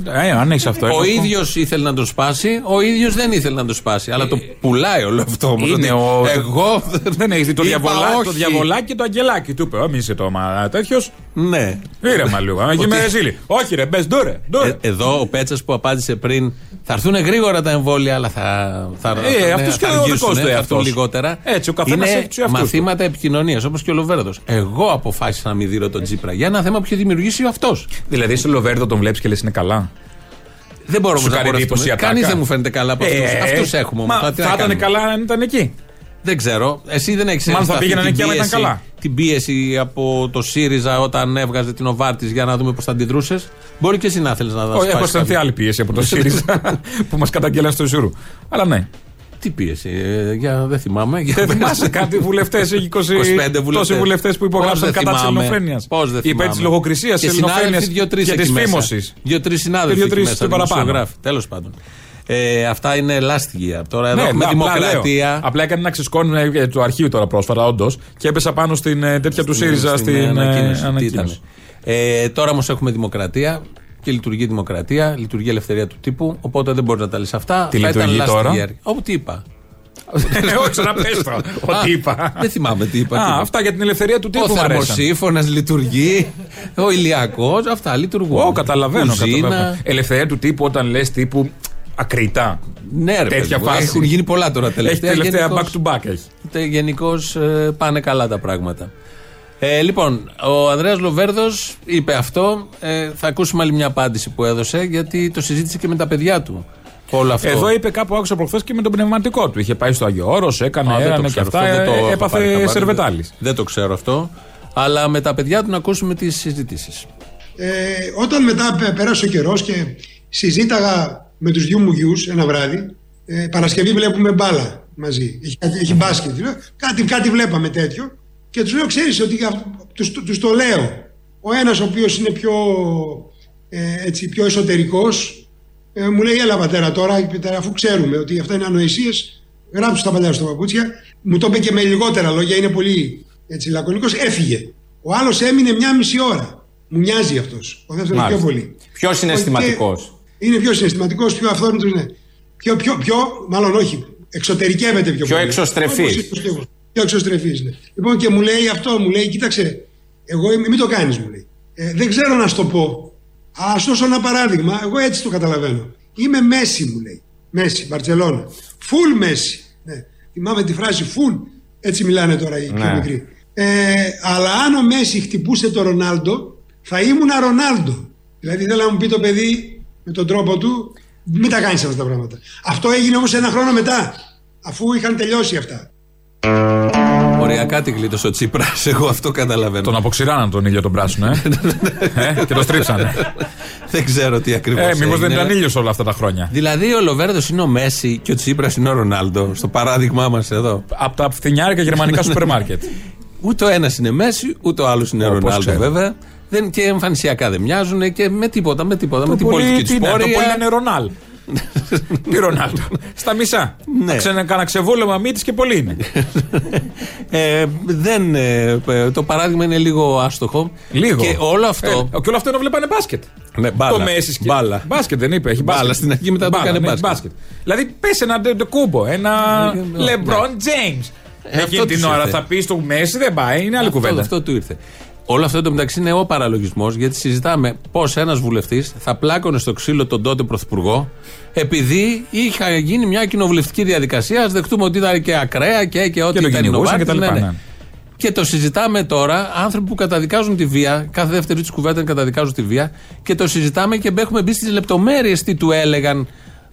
[SPEAKER 4] Ε, αν έχεις αυτό.
[SPEAKER 3] Ο ίδιος ήθελε να το σπάσει, ο ίδιος δεν ήθελε να το σπάσει. Αλλά το πουλάει όλο αυτό όμως. Ο... Εγώ
[SPEAKER 4] δεν έχεις δει το, διαβολά, το διαβολάκι και το αγγελάκι. Του είπε, Μην είσαι το τέτοιος.
[SPEAKER 3] Ναι.
[SPEAKER 4] Ήρεμα λίγο. Όχι, ρε, μπες ντούρε.
[SPEAKER 3] Ε, εδώ ο Πέτσας που απάντησε πριν θα έρθουν γρήγορα τα εμβόλια, αλλά θα. θα
[SPEAKER 4] ε, αυτός και ο δικός του εαυτός.
[SPEAKER 3] λιγότερα.
[SPEAKER 4] Έτσι, ο καθένας έχει
[SPEAKER 3] τους Μαθήματα επικοινωνίας, όπως και ο Λοβέρδος. Εγώ αποφάσισα να μην δίνω τον Τζίπρα για ένα θέμα που είχε δημιουργήσει αυτός.
[SPEAKER 4] Δηλαδή, στο Λοβέρδο τον βλέπεις και λες είναι καλά.
[SPEAKER 3] Δεν μπορώ να πω. Κανείς δεν μου φαίνεται καλά από ε, αυτούς. έχουμε όμως.
[SPEAKER 4] Θα ήταν καλά αν ήταν εκεί.
[SPEAKER 3] Δεν ξέρω. Εσύ δεν έχεις
[SPEAKER 4] Μάλλον θα πήγαιναν εκεί, αλλά ήταν καλά.
[SPEAKER 3] Την πίεση από το ΣΥΡΙΖΑ όταν έβγαζε την Οβάρτης για να δούμε πώς θα αντιδρούσες. Μπορεί και εσύ να θέλεις να δώσει.
[SPEAKER 4] Έχω αισθανθεί άλλη πίεση από το ΣΥΡΙΖΑ που μας καταγγέλαν στο Ισουρού. Αλλά ναι.
[SPEAKER 3] Τι πίεση, ε, για, δεν θυμάμαι.
[SPEAKER 4] Δεν θυμάσαι κάτι βουλευτές, 25 βουλευτές. Τόσοι βουλευτές που υπογράψαν κατά της ελληνοφρένειας.
[SPEAKER 3] Πώς δεν
[SPEAKER 4] θυμάμαι. Υπέρ τη λογοκρισία, της ελληνοφρένειας και της φήμωσης.
[SPEAKER 3] Δύο-τρεις συνάδελφοι. Δύο-τρεις παραπάνω. Τέλος πάντων. Ε, αυτά είναι last Τώρα εδώ ναι, έχουμε δημοκρατία.
[SPEAKER 4] Απλά, απλά έκανε ένα ξεσκόνημα ε, του αρχείου τώρα πρόσφατα, όντως, και έπεσα πάνω στην ε, τέτοια του ΣΥΡΙΖΑ στην, στην ανακοίνωση.
[SPEAKER 3] Ε, τώρα όμως έχουμε δημοκρατία και λειτουργεί η δημοκρατία, λειτουργεί η ελευθερία του τύπου. Οπότε δεν μπορεί να τα λες αυτά.
[SPEAKER 4] Τι λειτουργεί τώρα;
[SPEAKER 3] Όπου τι είπα.
[SPEAKER 4] Όχι, να πες το. Ό,τι είπα.
[SPEAKER 3] Δεν θυμάμαι τι είπα.
[SPEAKER 4] Α, αυτά για την ελευθερία του τύπου.
[SPEAKER 3] Ο θερμοσύφωνας λειτουργεί. Ο ηλιακός, αυτά λειτουργούν.
[SPEAKER 4] Ω, καταλαβαίνω. Ελευθερία του τύπου όταν λες τύπου ακριτά.
[SPEAKER 3] Ναι, ρε, Τέτοια φάση. Έχουν γίνει πολλά τώρα τελευταία.
[SPEAKER 4] Έχει τελευταία back to back. Έχει.
[SPEAKER 3] Γενικώς ε, πάνε καλά τα πράγματα. Ε, λοιπόν, ο Ανδρέας Λοβέρδος είπε αυτό. Ε, θα ακούσουμε άλλη μια απάντηση που έδωσε γιατί το συζήτησε και με τα παιδιά του. Όλο αυτό.
[SPEAKER 4] Εδώ είπε κάπου άκουσα προχθές και με τον πνευματικό του. Είχε πάει στο Αγιο Όρος, έκανε Α, και αυτά. Αυτό, ε, έπαθε σερβετάλης.
[SPEAKER 3] Δεν το ξέρω αυτό. Αλλά με τα παιδιά του να ακούσουμε τις συζητήσεις.
[SPEAKER 6] Ε, όταν μετά πέρασε ο καιρός και συζήταγα με τους δυο μου γιους ένα βράδυ. Ε, Παρασκευή βλέπουμε μπάλα μαζί. Έχει, έχει μπάσκετ. Κάτι, κάτι βλέπαμε τέτοιο. Και τους λέω, ξέρεις ότι τους, τους το λέω. Ο ένας ο οποίος είναι πιο, ε, έτσι, πιο εσωτερικός ε, μου λέει έλα πατέρα τώρα αφού ξέρουμε ότι αυτά είναι ανοησίες γράψου τα παλιά στο παπούτσια μου το είπε και με λιγότερα λόγια είναι πολύ έτσι, λακωνικός έφυγε ο άλλος έμεινε μια μισή ώρα μου μοιάζει αυτός ο δεύτερος πιο πολύ
[SPEAKER 7] πιο συναισθηματικός
[SPEAKER 6] είναι πιο συναισθηματικό, πιο αυθόρμητος. Ναι. Πιο, πιο, πιο, μάλλον όχι, εξωτερικεύεται πιο,
[SPEAKER 7] πιο πολύ. Εξωστρεφής.
[SPEAKER 6] Πιο εξωστρεφής. Ναι. Λοιπόν και μου λέει αυτό, μου λέει, κοίταξε, εγώ μην το κάνεις, μου λέει. Ε, δεν ξέρω να σου το πω. Αλλά ας δώσω ένα παράδειγμα, εγώ έτσι το καταλαβαίνω. Είμαι Μέση, μου λέει. Μέση, Μπαρσελόνα. Φουλ Μέση. Ναι. Θυμάμαι τη φράση φουλ. Έτσι μιλάνε τώρα οι ναι. πιο μικροί. Ε, αλλά αν ο Μέση χτυπούσε το Ρονάλντο, θα ήμουν Ρονάλντο. Δηλαδή θέλω να μου πει το παιδί, με τον τρόπο του, μην τα κάνεις αυτά τα πράγματα. Αυτό έγινε όμως ένα χρόνο μετά, αφού είχαν τελειώσει αυτά.
[SPEAKER 3] Οριακά την γλίτωσε ο Τσίπρας. Εγώ αυτό καταλαβαίνω.
[SPEAKER 4] Τον αποξηράναν τον ήλιο τον πράσινο, ε. ε και το στρίψανε.
[SPEAKER 3] δεν ξέρω τι ακριβώς.
[SPEAKER 4] Ε, μήπως δεν ήταν ήλιος όλα αυτά τα χρόνια.
[SPEAKER 3] Δηλαδή ο Λοβέρδος είναι ο Μέση και ο Τσίπρας είναι ο Ρονάλντο. Στο παράδειγμά μας εδώ.
[SPEAKER 4] Από τα φθηνιάρικα γερμανικά σούπερ μάρκετ.
[SPEAKER 3] Ούτε ο ένας είναι Μέση, ούτε ο άλλος είναι Ρονάλντο βέβαια. Δεν, και εμφανισιακά δεν μοιάζουν και με τίποτα, με τίποτα. Το με την πολιτική του πορεία. Το
[SPEAKER 4] πολύ είναι Ρονάλ. Τι Ρονάλντο. Στα μισά. Ναι. Κάνα ξεβόλεμα μύτη και πολύ είναι.
[SPEAKER 3] ε, δεν, ε, το παράδειγμα είναι λίγο άστοχο.
[SPEAKER 4] Λίγο.
[SPEAKER 3] Και όλο αυτό.
[SPEAKER 4] Ε, και όλο αυτό να βλέπανε μπάσκετ.
[SPEAKER 3] Ναι, μπάλα.
[SPEAKER 4] Το Μέση και.
[SPEAKER 3] Μπάλα.
[SPEAKER 4] Μπάσκετ δεν είπε. Έχει
[SPEAKER 3] μπάλα. μπάλα στην αρχή μετά μπάλα, το έκανε ναι, μπάσκετ. μπάσκετ.
[SPEAKER 4] Δηλαδή πες ένα κούμπο. Ένα LeBron James. Εκείνη την ώρα θα πει στο Μέση δεν πάει. Είναι άλλη κουβέντα.
[SPEAKER 3] Αυτό του ήρθε. Όλο αυτό το μεταξύ είναι ο παραλογισμός, γιατί συζητάμε πώς ένας βουλευτής θα πλάκωνε στο ξύλο τον τότε πρωθυπουργό, επειδή είχε γίνει μια κοινοβουλευτική διαδικασία. Α δεχτούμε ότι ήταν και ακραία και, και ό,τι ήταν
[SPEAKER 4] και, ναι, ναι.
[SPEAKER 3] και το συζητάμε τώρα, άνθρωποι που καταδικάζουν τη βία, κάθε δεύτερη τη κουβέντα καταδικάζουν τη βία, και το συζητάμε και έχουμε μπει στις λεπτομέρειες τι του έλεγαν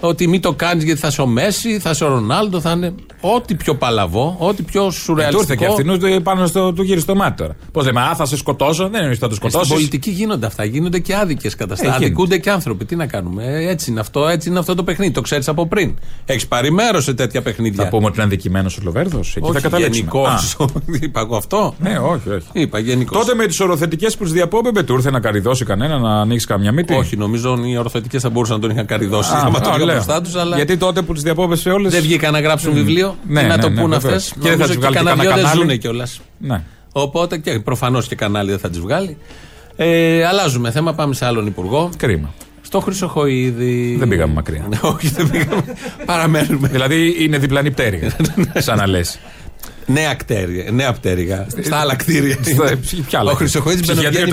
[SPEAKER 3] ότι μην το κάνεις γιατί θα είσαι ο Μέση, θα είσαι ο Ρονάλντο, θα είναι ό,τι πιο παλαβό, ό,τι πιο σουρεαλιστικό.
[SPEAKER 4] Ε, του ήρθε και αυτού πάνω στο του γύρι στο μάτι τώρα. Πώς λέμε, Α, θα σε σκοτώσω, δεν είναι θα το σκοτώσει.
[SPEAKER 3] Στην πολιτική γίνονται αυτά, γίνονται και άδικες καταστάσεις. Αδικούνται και άνθρωποι. Τι να κάνουμε. Ε, έτσι είναι αυτό, έτσι είναι αυτό το παιχνίδι. Το ξέρεις από πριν. Έχεις πάρει μέρος σε τέτοια παιχνίδια.
[SPEAKER 4] Θα πούμε ότι είναι αδικημένο ο Λοβέρδο. Εκεί θα
[SPEAKER 3] καταλήξουμε. Είπα εγώ αυτό.
[SPEAKER 4] Ναι, όχι, όχι.
[SPEAKER 3] Είπα γενικώ.
[SPEAKER 4] Τότε με τις οροθετικές που τους διαπόμπεμπε, του ήρθε να καριδώσει κανένα, να ανοίξει καμιά μύτη.
[SPEAKER 3] Όχι, νομίζω οι οροθετικές θα μπορούσαν να τον είχαν καριδώσει.
[SPEAKER 4] Αλλά... Γιατί τότε που τις διαπόμπεσε όλε.
[SPEAKER 3] Δεν βγήκαν να γράψουν βιβλίο.
[SPEAKER 4] Ναι,
[SPEAKER 3] να
[SPEAKER 4] ναι,
[SPEAKER 3] το
[SPEAKER 4] ναι,
[SPEAKER 3] πούν αυτές.
[SPEAKER 4] Και δεν θα τι βγάλει κανένα
[SPEAKER 3] δεν ζουν κιόλας. Ναι. Οπότε και προφανώς και κανάλι δεν θα τις βγάλει. Ε, αλλάζουμε θέμα, πάμε σε άλλον υπουργό.
[SPEAKER 4] Κρίμα.
[SPEAKER 3] Στο Χρυσοχοίδη.
[SPEAKER 4] Δεν πήγαμε μακριά.
[SPEAKER 3] Όχι, δεν πήγαμε. Παραμένουμε.
[SPEAKER 4] δηλαδή είναι διπλανή πτέρυγα. σαν να λες.
[SPEAKER 3] Νέα κτέρια, νέα πτέρυγα. Στα άλλα κτίρια.
[SPEAKER 4] Ο
[SPEAKER 3] Χρυσοχοίδης μπαινοβγαίνει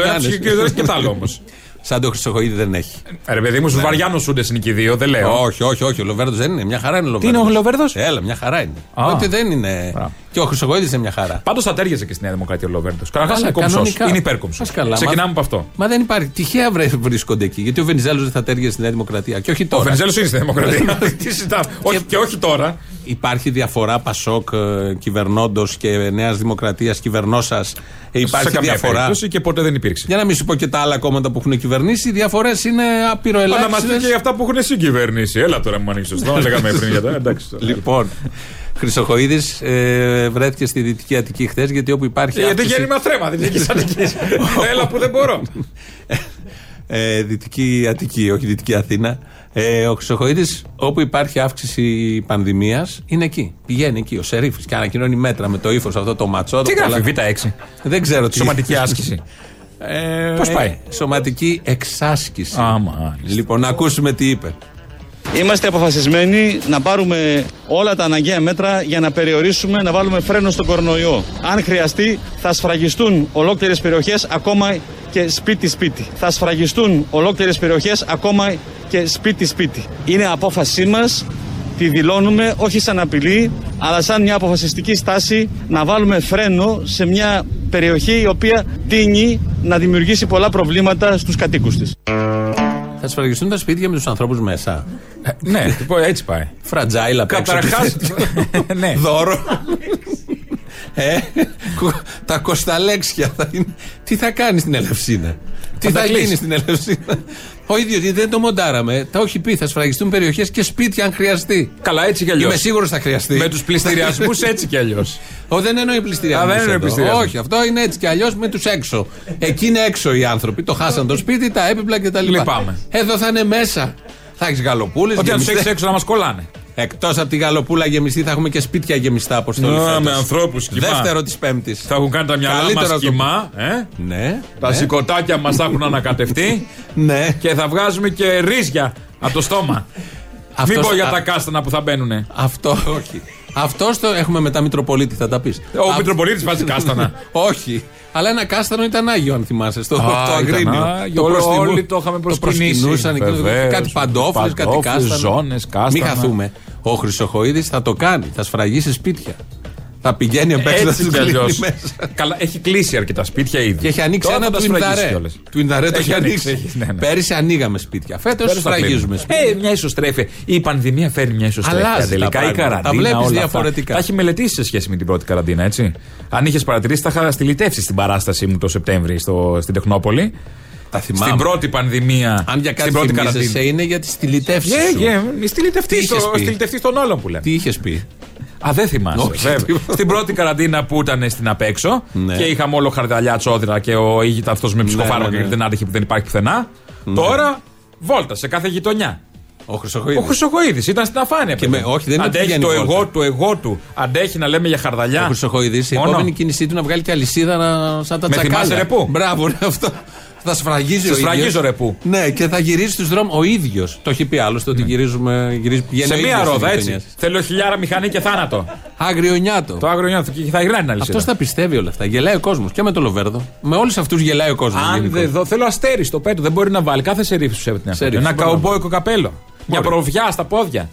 [SPEAKER 4] και τα άλλο όμως.
[SPEAKER 3] Σαν το Χρυσοχοίδη δεν έχει.
[SPEAKER 4] Ε, ρε παιδί μου, στους Βαριάνους σούντε είναι και οι δύο, δεν λέω.
[SPEAKER 3] Όχι, όχι, όχι. Ο Λοβέρδος δεν είναι. Μια χαρά είναι ο Λοβέρδο.
[SPEAKER 4] Τι είναι ο Λοβέρδος;
[SPEAKER 3] Έλα, μια χαρά είναι. Ότι δεν είναι. Και ο Χρυσοκοίδη είναι μια χαρά.
[SPEAKER 4] Πάντως θα τέριαζε και στη Νέα Δημοκρατία ο Λοβέρντο. Καταρχάς είναι κομψός. Είναι υπέρκομψος. Ξεκινάμε από αυτό.
[SPEAKER 3] Μα δεν υπάρχει. Τυχαία βρίσκονται εκεί. Γιατί ο Βενιζέλος δεν θα τέριαζε στη Νέα Δημοκρατία. Και όχι τώρα.
[SPEAKER 4] Ο Βενιζέλος είναι στη Δημοκρατία. Τι συζητάμε. Και όχι τώρα.
[SPEAKER 3] Υπάρχει διαφορά Πασόκ ε, κυβερνώντο και Νέας Δημοκρατίας κυβερνό Υπάρχει
[SPEAKER 4] σε
[SPEAKER 3] διαφορά.
[SPEAKER 4] και ποτέ δεν υπήρξε.
[SPEAKER 3] Για να μην σου πω και τα άλλα κόμματα που έχουν κυβερνήσει, οι διαφορές είναι απειροελάχιστες.
[SPEAKER 4] Αλλά μα πει και για αυτά που έχουν συγκυβερνήσει. Έλα τώρα μου ανοίξεις σωστό. Λέγαμε πριν για τα. Εντάξει.
[SPEAKER 3] Λοιπόν, Χρυσοχοίδης ε, βρέθηκε στη Δυτική Αττική χθες γιατί όπου υπάρχει.
[SPEAKER 4] Ε, γιατί γέννημα θρέμα Δυτικής Αττικής. Έλα που δεν μπορώ.
[SPEAKER 3] Ε, δυτική Αττική, όχι Δυτική Αθήνα. Ε, ο Χρυσοχοίδης, όπου υπάρχει αύξηση πανδημίας, είναι εκεί. Πηγαίνει εκεί ο Σερίφης και ανακοινώνει μέτρα με το ύφος αυτό το ματσό.
[SPEAKER 4] Τι γράφει, Β6.
[SPEAKER 3] Δεν ξέρω τι.
[SPEAKER 4] Σωματική άσκηση.
[SPEAKER 3] Ε, Πώς πάει; Σωματική εξάσκηση.
[SPEAKER 4] Άμα.
[SPEAKER 3] Λοιπόν, να ακούσουμε τι είπε.
[SPEAKER 8] Είμαστε αποφασισμένοι να πάρουμε όλα τα αναγκαία μέτρα για να περιορίσουμε, να βάλουμε φρένο στον κορονοϊό. Αν χρειαστεί, θα σφραγιστούν ολόκληρες περιοχές ακόμα και σπίτι-σπίτι. Θα σφραγιστούν ολόκληρες περιοχές ακόμα και σπίτι-σπίτι. Είναι απόφασή μας τη δηλώνουμε όχι σαν απειλή, αλλά σαν μια αποφασιστική στάση να βάλουμε φρένο σε μια περιοχή η οποία τίνει να δημιουργήσει πολλά προβλήματα στους κατοίκους της.
[SPEAKER 3] Θα σφραγιστούν τα σπίτια με τους ανθρώπους μέσα.
[SPEAKER 4] Ε, ναι, έτσι πάει.
[SPEAKER 3] Φρατζάιλα
[SPEAKER 4] Καταρχάς,
[SPEAKER 3] ναι. Δώρο. Ε, τα κοσταλέξια θα είναι. Τι θα κάνεις στην Ελευσίνα; Τι θα γίνει στην Ελευσίνα. Ο ίδιος δεν το μοντάραμε. Τα έχει πει, θα σφραγιστούν περιοχές και σπίτια αν χρειαστεί.
[SPEAKER 4] Καλά, έτσι κι αλλιώς.
[SPEAKER 3] Είμαι σίγουρος θα χρειαστεί.
[SPEAKER 4] Με τους πληστηριασμούς έτσι κι αλλιώς.
[SPEAKER 3] Ο, δεν εννοεί πληστηριασμούς.
[SPEAKER 4] δεν εννοεί πληστηριασμού.
[SPEAKER 3] Όχι, αυτό είναι έτσι κι αλλιώς με τους έξω. Εκεί είναι έξω οι άνθρωποι. Το χάσαν το σπίτι, τα έπιπλα κτλ.
[SPEAKER 4] Λυπάμαι.
[SPEAKER 3] Εδώ θα είναι μέσα. Θα έχεις γαλοπούλες.
[SPEAKER 4] Ότι αν τους έχεις έξω να μας κολλάνε.
[SPEAKER 3] Εκτός από τη γαλοπούλα γεμιστή, θα έχουμε και σπίτια γεμιστά αποστολή.
[SPEAKER 4] Ναι, με ανθρώπους κοιμά.
[SPEAKER 3] Δεύτερο της Πέμπτης.
[SPEAKER 4] Θα έχουν κάνει τα μυαλά μας κοιμά. Ε;
[SPEAKER 3] Ναι.
[SPEAKER 4] Τα
[SPEAKER 3] ναι.
[SPEAKER 4] σηκωτάκια μας θα έχουν ανακατευτεί.
[SPEAKER 3] ναι.
[SPEAKER 4] Και θα βγάζουμε και ρίζια από το στόμα. Μην πω για τα κάστανα που θα μπαίνουν.
[SPEAKER 3] Αυτό όχι. Αυτός το έχουμε μετά Μητροπολίτη, θα τα πεις.
[SPEAKER 4] Ο Μητροπολίτης βάζει κάστανα.
[SPEAKER 3] όχι. Αλλά ένα κάστανο ήταν Άγιο, αν θυμάσαι. Στο,
[SPEAKER 4] Α,
[SPEAKER 3] το Αγρίνιο.
[SPEAKER 4] Το όλοι το είχαμε προσκυνήσει.
[SPEAKER 3] κάτι παντόφλες, κάτι κάστανο.
[SPEAKER 4] Ζώνες, κάστανα.
[SPEAKER 3] Μην χαθούμε. Ο Χρυσοχοίδης θα το κάνει. Θα σφραγίσει σπίτια. Θα πηγαίνει απ' έξω
[SPEAKER 4] μέσα. Καλά, έχει κλείσει αρκετά σπίτια ήδη.
[SPEAKER 3] Και έχει ανοίξει ένα του Ινδαρέ. Του Ινδαρέ το έχει ανοίξει. Ναι, ναι. Πέρυσι ανοίγαμε σπίτια. Φέτος σφραγίζουμε σπίτια.
[SPEAKER 4] Ε, μια ισοστρέφεια. Η πανδημία φέρνει μια ισοστρέφεια. Τελικά η καραντίνα.
[SPEAKER 3] Τα βλέπεις διαφορετικά.
[SPEAKER 4] Τα έχει μελετήσει σε σχέση με την πρώτη καραντίνα, έτσι. Αν είχες παρατηρήσει, τα είχα στυλιτεύσει στην παράστασή μου το Σεπτέμβρη στην Τεχνόπολη.
[SPEAKER 3] Τα θυμάμαι.
[SPEAKER 4] Στην πρώτη πανδημία.
[SPEAKER 3] Αν για κάτι
[SPEAKER 4] στην
[SPEAKER 3] πρώτη είναι για τη στυλιτεύση.
[SPEAKER 4] Yeah, yeah, στυλιτευτή των όλων που λένε.
[SPEAKER 3] Τι είχες πει;
[SPEAKER 4] Α, δεν θυμάσαι. στην πρώτη καραντίνα που ήταν στην απέξω ναι. και είχαμε όλο χαρδαλιά τσόδρα και ο ήγητα αυτός με ψυχοφάρμακα ναι, ναι, ναι. δεν άντεχε που δεν υπάρχει πουθενά. Ναι. Τώρα βόλτα σε κάθε γειτονιά.
[SPEAKER 3] Ο Χρυσοχοίδης.
[SPEAKER 4] Ο Χρυσοχοίδης ήταν στην αφάνεια.
[SPEAKER 3] Και με, όχι, δεν
[SPEAKER 4] αντέχει το εγώ του, εγώ του. Αντέχει να λέμε για χαρδαλιά.
[SPEAKER 3] Ο Χρυσοχοίδης, η επόμενη κίνησή του να βγάλει και αλυσίδα να, σαν τα τσακάλια. Μπράβο, ναι, αυτό. Θα σφραγίζει ο
[SPEAKER 4] ίδιος. ρε που.
[SPEAKER 3] Ναι, και θα γυρίζει στου δρόμου ο ίδιος. Το έχει πει άλλωστε ότι ναι. γυρίζουμε. Γυρίζει,
[SPEAKER 4] σε μία ρόδα έτσι. Θέλω χιλιάρα μηχανή και θάνατο.
[SPEAKER 3] Αγριονιάτο.
[SPEAKER 4] Το αγριονιάτο και θα γυρνάει
[SPEAKER 3] να Αυτός τα πιστεύει όλα αυτά. Γελάει ο κόσμος και με το Λοβέρδο. Με όλους αυτούς γελάει ο κόσμος.
[SPEAKER 4] Αν δεν δω, θέλω αστέρι στο πέτο. Δεν μπορεί να βάλει κάθε σερίφη τους Ένα καουμπόικο καπέλο. Μια προβιά στα πόδια.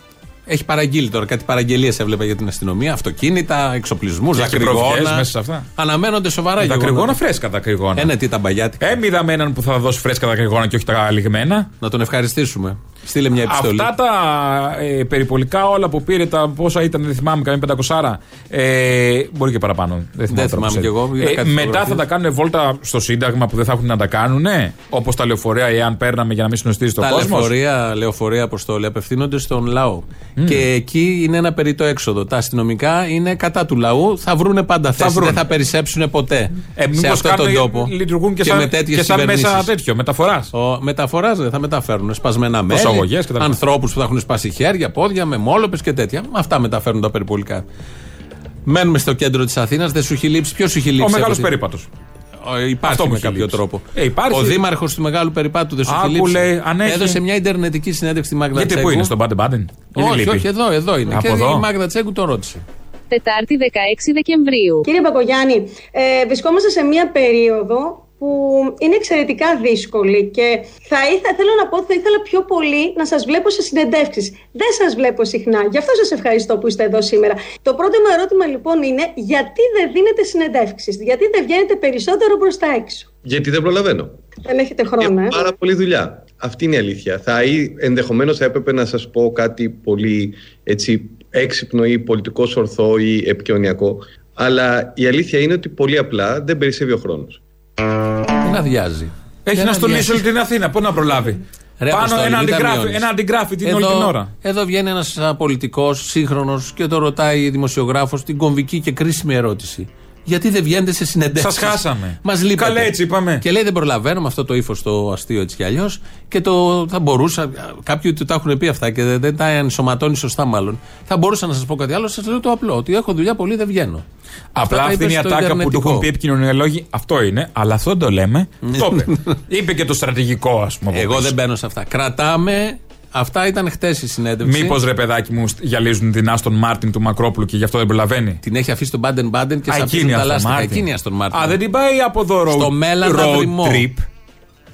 [SPEAKER 3] Έχει παραγγείλει τώρα κάτι παραγγελίες έβλεπα για την αστυνομία. Αυτοκίνητα, εξοπλισμούς, δακρυγόνα.
[SPEAKER 4] μέσα σε αυτά.
[SPEAKER 3] Αναμένονται σοβαρά
[SPEAKER 4] γεγονότα. Δακρυγόνα, φρέσκα δακρυγόνα.
[SPEAKER 3] Ε, ναι, τι τα μπαγιάτικα.
[SPEAKER 4] Ε, με έναν που θα δώσει φρέσκα δακρυγόνα και όχι τα λιγμένα.
[SPEAKER 3] Να τον ευχαριστήσουμε. Στείλε μια επιστολή.
[SPEAKER 4] Αυτά τα ε, περιπολικά όλα που πήρε, τα πόσα ήταν, δεν θυμάμαι, καμία 500. Ε, μπορεί και παραπάνω. Δεν θυμάμαι,
[SPEAKER 3] Δεν θυμάμαι κι εγώ, είδα
[SPEAKER 4] Ε,
[SPEAKER 3] κάτι
[SPEAKER 4] μετά
[SPEAKER 3] φωτογραφίες.
[SPEAKER 4] θα τα κάνουν βόλτα στο Σύνταγμα που δεν θα έχουν να τα κάνουν. Όπως τα λεωφορεία, εάν παίρναμε για να μην συνοστίζει το
[SPEAKER 3] τα
[SPEAKER 4] κόσμος.
[SPEAKER 3] λεωφορεία, λεωφορεία αποστόλη απευθύνονται στον λαό. Και εκεί είναι ένα περιττό έξοδο. Τα αστυνομικά είναι κατά του λαού. Θα βρούνε πάντα θέση.
[SPEAKER 4] βρούνε.
[SPEAKER 3] Δεν θα περισσέψουν ποτέ
[SPEAKER 4] Ε,
[SPEAKER 3] σε
[SPEAKER 4] μήπως
[SPEAKER 3] αυτόν τον
[SPEAKER 4] κάνουν-
[SPEAKER 3] τόπο.
[SPEAKER 4] Λειτουργούν και,
[SPEAKER 3] με
[SPEAKER 4] σαν,
[SPEAKER 3] τέτοιες
[SPEAKER 4] και σαν μέσα
[SPEAKER 3] κυβερνήσεις.
[SPEAKER 4] τέτοιο, μεταφοράς.
[SPEAKER 3] Ο, μεταφοράς δεν θα μεταφέρουν. Σπασμένα μέλη,
[SPEAKER 4] Προσαγωγές και τα λοιπά.
[SPEAKER 3] ανθρώπους που θα έχουν σπάσει χέρια, πόδια, με μόλοπες και τέτοια. Αυτά μεταφέρουν τα περιπολικά. Μένουμε στο κέντρο της Αθήνας. Δεν σου έχει λείψει. Ποιος σου έχει λείψει.
[SPEAKER 4] Ο μεγάλος
[SPEAKER 3] από τη-
[SPEAKER 4] περίπατος.
[SPEAKER 3] Ο- Υπάρχει
[SPEAKER 4] Αυτό μου
[SPEAKER 3] με
[SPEAKER 4] έχει
[SPEAKER 3] κάποιο
[SPEAKER 4] λείψει.
[SPEAKER 3] τρόπο.
[SPEAKER 4] Ε, υπάρχει.
[SPEAKER 3] Ο δήμαρχος του Μεγάλου Περιπάτου δεν σου
[SPEAKER 4] Άκου,
[SPEAKER 3] έχει λείψει.
[SPEAKER 4] λέει, αν έχει-
[SPEAKER 3] Έδωσε μια ιντερνετική συνέντευξη στη Μάγδα
[SPEAKER 4] Γιατί
[SPEAKER 3] Τσέγκου.
[SPEAKER 4] πού είναι, στον Μπάντεν; Μπάντεν.
[SPEAKER 3] Όχι, όχι, εδώ, εδώ είναι.
[SPEAKER 4] Από
[SPEAKER 3] και
[SPEAKER 4] εδώ;
[SPEAKER 3] η Μάγδα Τσέγκου τον ρώτησε.
[SPEAKER 9] Τετάρτη 16 Δεκεμβρίου.
[SPEAKER 10] Κύριε Μπακογιάννη, ε, βρισκόμαστε σε μια περίοδο που είναι εξαιρετικά δύσκολη και θα ήθελα, θέλω να πω ότι θα ήθελα πιο πολύ να σας βλέπω σε συνεντεύξεις. Δεν σας βλέπω συχνά. Γι' αυτό σας ευχαριστώ που είστε εδώ σήμερα. Το πρώτο μου ερώτημα λοιπόν είναι γιατί δεν δίνετε συνεντεύξεις, γιατί δεν βγαίνετε περισσότερο προς τα έξω;
[SPEAKER 11] Γιατί δεν προλαβαίνω.
[SPEAKER 10] Δεν έχετε χρόνο, ε;
[SPEAKER 11] Πάρα πολλή δουλειά. Αυτή είναι η αλήθεια. Θα ενδεχομένως θα έπρεπε να σας πω κάτι πολύ έτσι, έξυπνο ή πολιτικό ορθό ή επικοινωνιακό. Αλλά η αλήθεια είναι ότι πολύ απλά δεν περισσεύει ο χρόνος.
[SPEAKER 3] Δεν αδειάζει.
[SPEAKER 4] Έχει
[SPEAKER 3] Δεν
[SPEAKER 4] να στολίσει
[SPEAKER 3] αδειάζει.
[SPEAKER 4] όλη την Αθήνα. Πού να προλάβει.
[SPEAKER 3] Ρε,
[SPEAKER 4] Πάνω
[SPEAKER 3] Αποστόλη,
[SPEAKER 4] ένα
[SPEAKER 3] μην τα
[SPEAKER 4] αντιγράφει,
[SPEAKER 3] μειώνεις.
[SPEAKER 4] ένα αντιγράφει την όλη
[SPEAKER 3] Εδώ-
[SPEAKER 4] την ώρα.
[SPEAKER 3] Εδώ βγαίνει ένας πολιτικός σύγχρονος και το ρωτάει δημοσιογράφος την κομβική και κρίσιμη ερώτηση. Γιατί δεν βγαίνετε σε συνεντεύξεις;
[SPEAKER 4] Σας χάσαμε.
[SPEAKER 3] Μας λείπετε.
[SPEAKER 4] Καλά, έτσι είπαμε.
[SPEAKER 3] Και λέει δεν προλαβαίνω με αυτό το ύφος το αστείο έτσι κι αλλιώς. Και το θα μπορούσα. Κάποιοι του τα έχουν πει αυτά και δεν, δεν τα ενσωματώνει σωστά μάλλον. Θα μπορούσα να σας πω κάτι άλλο. Σας λέω το απλό. Ότι έχω δουλειά πολύ, δεν βγαίνω.
[SPEAKER 4] Απλά
[SPEAKER 3] τα
[SPEAKER 4] αυτή
[SPEAKER 3] είπες
[SPEAKER 4] είναι η
[SPEAKER 3] στο
[SPEAKER 4] ατάκα που του
[SPEAKER 3] ιντερνετικό.
[SPEAKER 4] έχουν πει επικοινωνιολόγοι. Αυτό είναι, αλλά αυτό δεν το λέμε. το είπε. είπε και το στρατηγικό, ας πούμε. από
[SPEAKER 3] Εγώ
[SPEAKER 4] πίσω.
[SPEAKER 3] δεν μπαίνω σε αυτά. Κρατάμε. Αυτά ήταν χτες η συνέντευξη.
[SPEAKER 4] Μήπως ρε παιδάκι μου γυαλίζουν την Aston Martin του Μακρόπουλου και γι' αυτό δεν προλαβαίνει;
[SPEAKER 3] Την έχει αφήσει τον Baden Baden και
[SPEAKER 4] Α,
[SPEAKER 3] σαπίζουν
[SPEAKER 4] εκείνη
[SPEAKER 3] τα
[SPEAKER 4] Aston
[SPEAKER 3] λάστιχα.
[SPEAKER 4] Martin.
[SPEAKER 3] Εκείνη η Aston Martin.
[SPEAKER 4] Α, δεν την πάει από εδώ road,
[SPEAKER 3] Στο μέλλον θα
[SPEAKER 4] road
[SPEAKER 3] βρει
[SPEAKER 4] trip.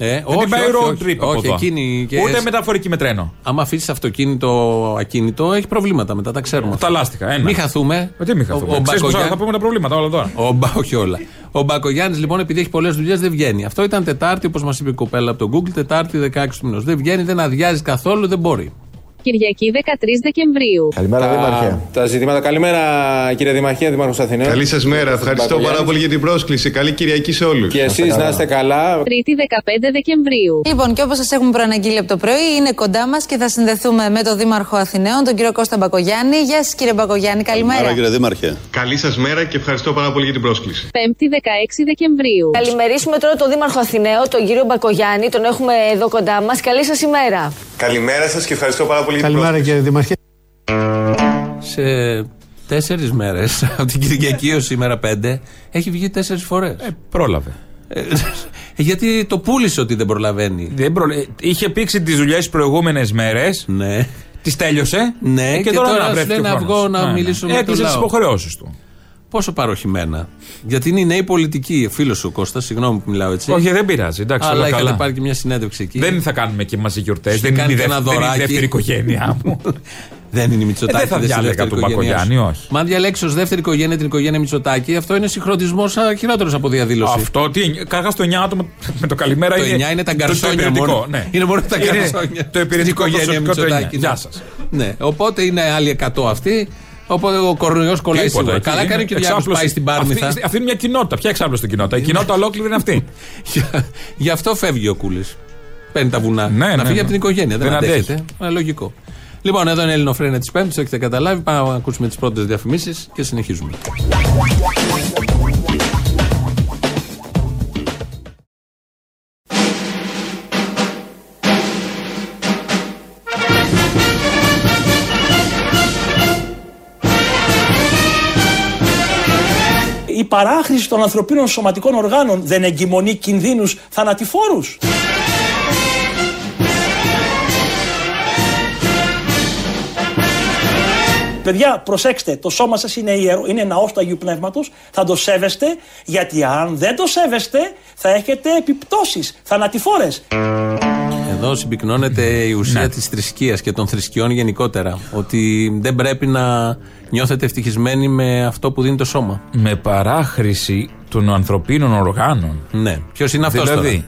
[SPEAKER 3] Ε,
[SPEAKER 4] Δεν
[SPEAKER 3] όχι,
[SPEAKER 4] την πάει
[SPEAKER 3] όχι,
[SPEAKER 4] road
[SPEAKER 3] όχι,
[SPEAKER 4] trip από
[SPEAKER 3] όχι,
[SPEAKER 4] εδώ.
[SPEAKER 3] εκείνη και
[SPEAKER 4] Ούτε
[SPEAKER 3] εσύ-
[SPEAKER 4] μεταφορική με τρένο.
[SPEAKER 3] Άμα αφήσεις αυτοκίνητο ακίνητο, έχει προβλήματα μετά, τα ξέρουμε.
[SPEAKER 4] Τα λάστιχα, ένα.
[SPEAKER 3] Μην χαθούμε.
[SPEAKER 4] Ε, τι μην χαθούμε.
[SPEAKER 3] Ο, ο
[SPEAKER 4] Ξέρεις πόσα
[SPEAKER 3] Μπακογιάννη-
[SPEAKER 4] θα πούμε τα προβλήματα όλα τώρα.
[SPEAKER 3] ο, Μπα- όχι όλα. Ο Μπακογιάννης λοιπόν, επειδή έχει πολλές δουλειές, δεν βγαίνει. Αυτό ήταν Τετάρτη, όπως μας είπε η κοπέλα από το Google, Τετάρτη 16 του μηνός. Δεν βγαίνει, δεν αδειάζει καθόλου, δεν μπορεί.
[SPEAKER 9] Κυριακή 13 Δεκεμβρίου.
[SPEAKER 12] Καλημέρα, Δήμαρχε. Τα ζητήματα. Καλημέρα, κύριε Δημαρχέ, Δήμαρχο Αθηναίων.
[SPEAKER 11] Καλή σας μέρα. Ευχαριστώ πάρα πολύ για την πρόσκληση. Καλή Κυριακή σε όλους.
[SPEAKER 12] Και εσείς να είστε καλά.
[SPEAKER 9] Τρίτη 15 Δεκεμβρίου.
[SPEAKER 13] Λοιπόν, και όπως σας έχουμε προαναγγείλει από το πρωί, είναι κοντά μας και θα συνδεθούμε με τον Δήμαρχο Αθηναίων, τον κύριο Κώστα Μπακογιάννη. Γεια σας, κύριε Μπακογιάννη, καλημέρα.
[SPEAKER 11] κύριε Δήμαρχε. Καλή σας μέρα και ευχαριστώ πάρα πολύ για την πρόσκληση.
[SPEAKER 9] Πέμπτη 16 Δεκεμβρίου.
[SPEAKER 14] Καλημερίσουμε τώρα τον Δήμαρχο Αθηναίο, τον κύριο Μπακογιάννη. Τον έχουμε εδώ κοντά μας. Καλή σας ημέρα.
[SPEAKER 11] Καλημέρα σας και ευχαριστώ πάρα πολύ για την
[SPEAKER 1] Καλημέρα
[SPEAKER 11] πρόσκληση.
[SPEAKER 1] κύριε Δημαρχέ.
[SPEAKER 3] Σε τέσσερις μέρες, από την Κυριακή έως σήμερα πέντε, έχει βγει τέσσερις φορές.
[SPEAKER 4] Ε, πρόλαβε.
[SPEAKER 3] γιατί το πούλησε ότι δεν προλαβαίνει.
[SPEAKER 4] Δεν προλα- ε, Είχε πήξει τις δουλειές τις προηγούμενες μέρες.
[SPEAKER 3] Ναι.
[SPEAKER 4] Τις τέλειωσε.
[SPEAKER 3] Ναι,
[SPEAKER 4] ε,
[SPEAKER 3] και τώρα
[SPEAKER 4] να
[SPEAKER 3] σου
[SPEAKER 4] βρέθηκε
[SPEAKER 3] λέει
[SPEAKER 4] ο
[SPEAKER 3] να
[SPEAKER 4] χρόνος.
[SPEAKER 3] βγω να μιλήσω με τον
[SPEAKER 4] Έκλεισε τις
[SPEAKER 3] λαό.
[SPEAKER 4] υποχρεώσει του.
[SPEAKER 3] Πόσο παροχημένα. Γιατί είναι οι νέοι πολιτικοί. Φίλος σου Κώστας, συγγνώμη που μιλάω έτσι.
[SPEAKER 4] Όχι, δεν πειράζει. Εντάξει,
[SPEAKER 3] Αλλά
[SPEAKER 4] όλα
[SPEAKER 3] είχατε
[SPEAKER 4] καλά.
[SPEAKER 3] πάρει και μια συνέντευξη εκεί.
[SPEAKER 4] Δεν θα κάνουμε και μαζί γιορτές.
[SPEAKER 3] Σου
[SPEAKER 4] Δεν είναι η
[SPEAKER 3] κάνει και
[SPEAKER 4] δεύτερη,
[SPEAKER 3] ένα
[SPEAKER 4] δεν είναι η
[SPEAKER 3] δωράκι.
[SPEAKER 4] δεύτερη οικογένειά μου.
[SPEAKER 3] Δεν είναι η Μητσοτάκη.
[SPEAKER 4] Ε, δεν θα
[SPEAKER 3] είναι στη
[SPEAKER 4] διάλεγα
[SPEAKER 3] δεύτερη
[SPEAKER 4] του
[SPEAKER 3] οικογένειά
[SPEAKER 4] Μπακογιάννη,
[SPEAKER 3] σου.
[SPEAKER 4] όχι.
[SPEAKER 3] Μα αν διαλέξει ως δεύτερη οικογένεια την οικογένεια Μητσοτάκη, αυτό είναι συγχρονισμός χειρότερος από διαδήλωση.
[SPEAKER 4] Αυτό τι. Καταρχά το 9 άτομο με το καλημέρα
[SPEAKER 3] Το
[SPEAKER 4] είναι.
[SPEAKER 3] 9 είναι τα
[SPEAKER 4] το-
[SPEAKER 3] γκαρσόνια
[SPEAKER 4] Το υπηρετικό,
[SPEAKER 3] μόνο.
[SPEAKER 4] ναι.
[SPEAKER 3] Είναι μόνο τα
[SPEAKER 4] Είναι
[SPEAKER 3] γκαρσόνια.
[SPEAKER 4] Το υπηρετικό
[SPEAKER 3] Στην
[SPEAKER 4] προσωπικό το 9.
[SPEAKER 3] Μητσοτάκη,
[SPEAKER 4] Γεια
[SPEAKER 3] ναι.
[SPEAKER 4] σας.
[SPEAKER 3] Ναι, οπότε είναι άλλοι 100 αυτοί. Οπότε ο κορονοϊός κολλάει σίγουρα. Καλά κάνει και ο Κυριάκος πάει στην Πάρμηθα.
[SPEAKER 4] Αυτή, αυτή είναι μια κοινότητα. Ποια εξάπλωση στην κοινότητα; Η κοινότητα ολόκληρη είναι αυτή.
[SPEAKER 3] Γι' αυτό φεύγει ο Κούλης. Παίρνει τα βουνά.
[SPEAKER 4] Ναι,
[SPEAKER 3] να
[SPEAKER 4] ναι,
[SPEAKER 3] φύγει
[SPEAKER 4] ναι.
[SPEAKER 3] από την οικογένεια. Δεν,
[SPEAKER 4] Δεν
[SPEAKER 3] αντέχεται.
[SPEAKER 4] αντέχει.
[SPEAKER 3] Ε, λογικό. Λοιπόν, εδώ είναι η Ελληνοφρένια της Πέμπτης, το έχετε καταλάβει. Πάμε να ακούσουμε τις πρώτες διαφημίσεις και συνεχίζουμε.
[SPEAKER 15] Παράχρηση των ανθρωπίνων σωματικών οργάνων δεν εγκυμονεί κινδύνους θανατηφόρους. Παιδιά, προσέξτε, το σώμα σας είναι, ιερο, είναι ναός του Αγίου Πνεύματος, θα το σέβεστε, γιατί αν δεν το σέβεστε, θα έχετε επιπτώσεις θανατηφόρες.
[SPEAKER 3] Εδώ συμπυκνώνεται η ουσία
[SPEAKER 4] Ναι.
[SPEAKER 3] της θρησκείας και των θρησκειών γενικότερα. Ότι δεν πρέπει να νιώθετε ευτυχισμένοι με αυτό που δίνει το σώμα.
[SPEAKER 4] Με παράχρηση των ανθρωπίνων οργάνων.
[SPEAKER 3] Ναι. Ποιος είναι αυτός
[SPEAKER 4] δηλαδή,
[SPEAKER 3] τώρα;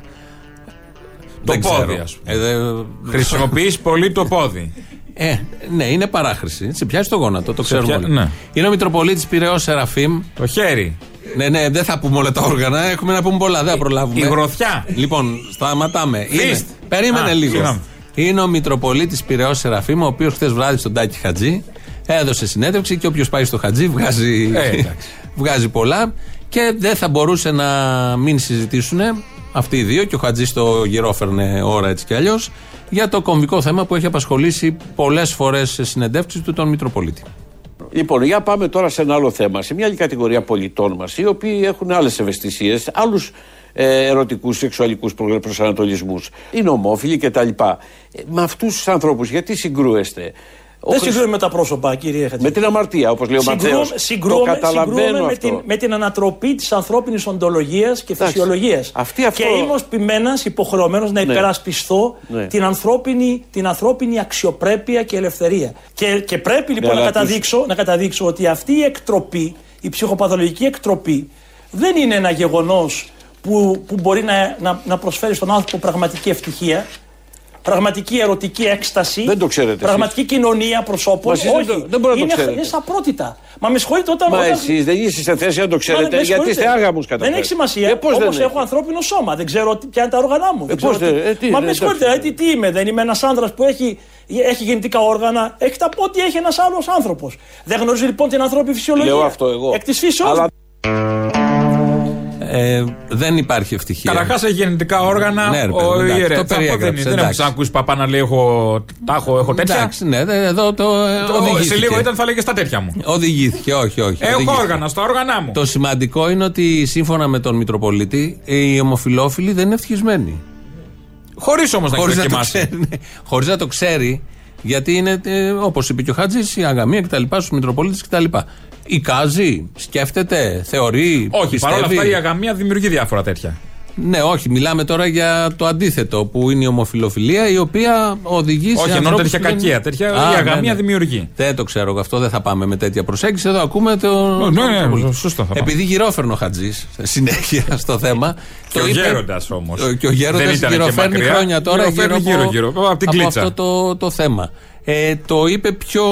[SPEAKER 4] Το
[SPEAKER 3] Δεν
[SPEAKER 4] πόδι,
[SPEAKER 3] ξέρω.
[SPEAKER 4] ας πούμε.
[SPEAKER 3] Ε, δε-
[SPEAKER 4] Χρησιμοποιείς πολύ το πόδι.
[SPEAKER 3] Ε, ναι, είναι παράχρηση. Σε πιάσει το γόνατο, το ξέρουμε
[SPEAKER 4] πια-
[SPEAKER 3] όλοι.
[SPEAKER 4] ναι.
[SPEAKER 3] Είναι ο Μητροπολίτης Πυραιός Σεραφείμ.
[SPEAKER 4] Το χέρι.
[SPEAKER 3] Ναι, ναι, δεν θα πούμε όλα τα όργανα. Έχουμε να πούμε πολλά, δεν θα προλάβουμε.
[SPEAKER 4] η γροθιά.
[SPEAKER 3] Λοιπόν, σταματάμε. Είναι,
[SPEAKER 4] Φίστ.
[SPEAKER 3] περίμενε
[SPEAKER 4] Α,
[SPEAKER 3] λίγο.
[SPEAKER 4] συγγνώμη.
[SPEAKER 3] Είναι ο Μητροπολίτης Πυραιός Σεραφείμ, ο οποίος χθες βράδυ στον Τάκη Χατζή έδωσε συνέντευξη και όποιος πάει στο Χατζή βγάζει,
[SPEAKER 4] Ε, εντάξει.
[SPEAKER 3] βγάζει πολλά. Και δεν θα μπορούσε να μην συζητήσουν αυτοί οι δύο, και ο Χατζής το γυρόφερνε ώρα έτσι κι αλλιώς, για το κομβικό θέμα που έχει απασχολήσει πολλές φορές σε συνεντεύξεις του τον Μητροπολίτη.
[SPEAKER 16] Λοιπόν, για πάμε τώρα σε ένα άλλο θέμα. Σε μια άλλη κατηγορία πολιτών μας, οι οποίοι έχουν άλλες ευαισθησίες, άλλους ε, ερωτικούς, σεξουαλικούς προσανατολισμούς, είναι ομόφυλοι κτλ. Ε, με αυτούς τους ανθρώπους, γιατί συγκρούεστε; Ο
[SPEAKER 15] Δεν
[SPEAKER 16] Χρυσ-
[SPEAKER 15] συγκρούουμε με τα πρόσωπα, κύριε Χατζη.
[SPEAKER 16] Με την αμαρτία, όπως λέει ο Ματθαίος.
[SPEAKER 15] Συγκρούουμε,
[SPEAKER 16] Το
[SPEAKER 15] συγκρούουμε,
[SPEAKER 16] καταλαβαίνω
[SPEAKER 15] συγκρούουμε με,
[SPEAKER 16] αυτό.
[SPEAKER 15] την, με την ανατροπή της ανθρώπινης οντολογίας και
[SPEAKER 16] Εντάξει.
[SPEAKER 15] φυσιολογίας.
[SPEAKER 16] Αυτή αυτό-
[SPEAKER 15] Και είμαι ως πειμένας υποχρεωμένος να
[SPEAKER 16] Ναι.
[SPEAKER 15] υπερασπιστώ
[SPEAKER 16] Ναι.
[SPEAKER 15] την, ανθρώπινη, την ανθρώπινη αξιοπρέπεια και ελευθερία. Και, και πρέπει λοιπόν
[SPEAKER 16] Ναι,
[SPEAKER 15] να,
[SPEAKER 16] αλλά
[SPEAKER 15] καταδείξω, να καταδείξω ότι αυτή η εκτροπή, η ψυχοπαθολογική εκτροπή, δεν είναι ένα γεγονός που, που μπορεί να, να, να προσφέρει στον άνθρωπο πραγματική ευτυχία. Πραγματική ερωτική έκσταση.
[SPEAKER 16] Δεν το ξέρετε
[SPEAKER 15] Πραγματική κοινωνία προσώπων.
[SPEAKER 16] Μα εσείς δεν
[SPEAKER 15] Όχι.
[SPEAKER 16] το- δεν μπορεί να το
[SPEAKER 15] είναι,
[SPEAKER 16] ξέρετε.
[SPEAKER 15] είναι σαπρότητα. Μα με συγχωρείτε όταν.
[SPEAKER 16] Μα
[SPEAKER 15] όταν...
[SPEAKER 16] εσείς δεν είστε σε θέση να το
[SPEAKER 15] Μα
[SPEAKER 16] ξέρετε,
[SPEAKER 15] με
[SPEAKER 16] γιατί
[SPEAKER 15] συγχωρείτε.
[SPEAKER 16] είστε άγαμου κατά
[SPEAKER 15] Δεν έχει σημασία.
[SPEAKER 16] Ε, πώς
[SPEAKER 15] Όπως
[SPEAKER 16] δεν
[SPEAKER 15] έχω
[SPEAKER 16] έχει.
[SPEAKER 15] ανθρώπινο σώμα. Δεν ξέρω τι- ποια είναι τα όργανα μου. Δεν
[SPEAKER 16] πώς
[SPEAKER 15] ξέρω
[SPEAKER 16] δεν- ε, τι,
[SPEAKER 15] Μα
[SPEAKER 16] δεν
[SPEAKER 15] με συγχωρείτε,
[SPEAKER 16] εντάξει.
[SPEAKER 15] ε, τι, τι είμαι, δεν είμαι ένας άνδρας που έχει, έχει γεννητικά όργανα. Έχεις τα πόδια έχει ένας άλλος άνθρωπος. Δεν γνωρίζει λοιπόν την ανθρώπινη φυσιολογία.
[SPEAKER 16] Λέω αυτό εγώ.
[SPEAKER 15] Εκ της φύσεω.
[SPEAKER 16] Αλλά-
[SPEAKER 3] Ε, δεν υπάρχει ευτυχία.
[SPEAKER 4] Καταρχάς έχει γεννητικά όργανα.
[SPEAKER 3] Ναι, ρε
[SPEAKER 4] ο
[SPEAKER 3] παιδί μου, εντάξει,
[SPEAKER 4] ιερέας.
[SPEAKER 3] το
[SPEAKER 4] Θα πω, δεν,
[SPEAKER 3] περιέγραψε,
[SPEAKER 4] δεν έχω
[SPEAKER 3] εντάξει.
[SPEAKER 4] ξανακούσει παπά να λέει: Έχω, τα έχω, έχω τέτοια.
[SPEAKER 3] Εντάξει, ναι, δε- εδώ το. ε,
[SPEAKER 4] Το-
[SPEAKER 3] οδηγήθηκε.
[SPEAKER 4] σε λίγο ήταν θα λέγε στα τέτοια μου.
[SPEAKER 3] Οδηγήθηκε, όχι, όχι.
[SPEAKER 4] Έχω
[SPEAKER 3] οδηγήθηκε.
[SPEAKER 4] όργανα στα όργανα μου.
[SPEAKER 3] Το σημαντικό είναι ότι σύμφωνα με τον Μητροπολίτη, οι ομοφυλόφιλοι δεν είναι ευτυχισμένοι.
[SPEAKER 4] Χωρίς όμως να
[SPEAKER 3] Χωρίς
[SPEAKER 4] έχει
[SPEAKER 3] να, το
[SPEAKER 4] δοκιμάσει.
[SPEAKER 3] ξέρει, ναι. Χωρίς να το ξέρει, γιατί είναι, ε, όπως είπε και ο Χατζή, η αγαμία κτλ. Στους Μητροπολίτες κτλ. Εικάζει, σκέφτεται, θεωρεί.
[SPEAKER 4] Όχι,
[SPEAKER 3] πιστεύει;
[SPEAKER 4] παρόλα αυτά η αγαμία δημιουργεί διάφορα τέτοια.
[SPEAKER 3] Ναι, όχι, μιλάμε τώρα για το αντίθετο που είναι η ομοφιλοφιλία η οποία οδηγεί σε.
[SPEAKER 4] Όχι, ενώ
[SPEAKER 3] ανθρώπους
[SPEAKER 4] τέτοια
[SPEAKER 3] που δεν-
[SPEAKER 4] κακία, τέτοια-
[SPEAKER 3] Α,
[SPEAKER 4] η
[SPEAKER 3] ναι,
[SPEAKER 4] αγαμία
[SPEAKER 3] ναι.
[SPEAKER 4] δημιουργεί.
[SPEAKER 3] Δεν το ξέρω εγώ αυτό, δεν θα πάμε με τέτοια προσέγγιση. Εδώ ακούμε το.
[SPEAKER 4] Ναι,
[SPEAKER 3] το-
[SPEAKER 4] ναι,
[SPEAKER 3] το-
[SPEAKER 4] σωστό θα πάμε.
[SPEAKER 3] Επειδή γυρόφερνο ο Χατζή συνέχεια στο θέμα.
[SPEAKER 4] Και ο γέροντας όμως.
[SPEAKER 3] Ο- Και ο γέροντας
[SPEAKER 4] Δεν ήταν και
[SPEAKER 3] γυροφέρνει
[SPEAKER 4] μακριά.
[SPEAKER 3] χρόνια τώρα
[SPEAKER 4] Γυροφέρνει
[SPEAKER 3] γύρω από,
[SPEAKER 4] γύρω-γύρω, από την κλίτσα.
[SPEAKER 3] αυτό το, το θέμα. Ε, το είπε πιο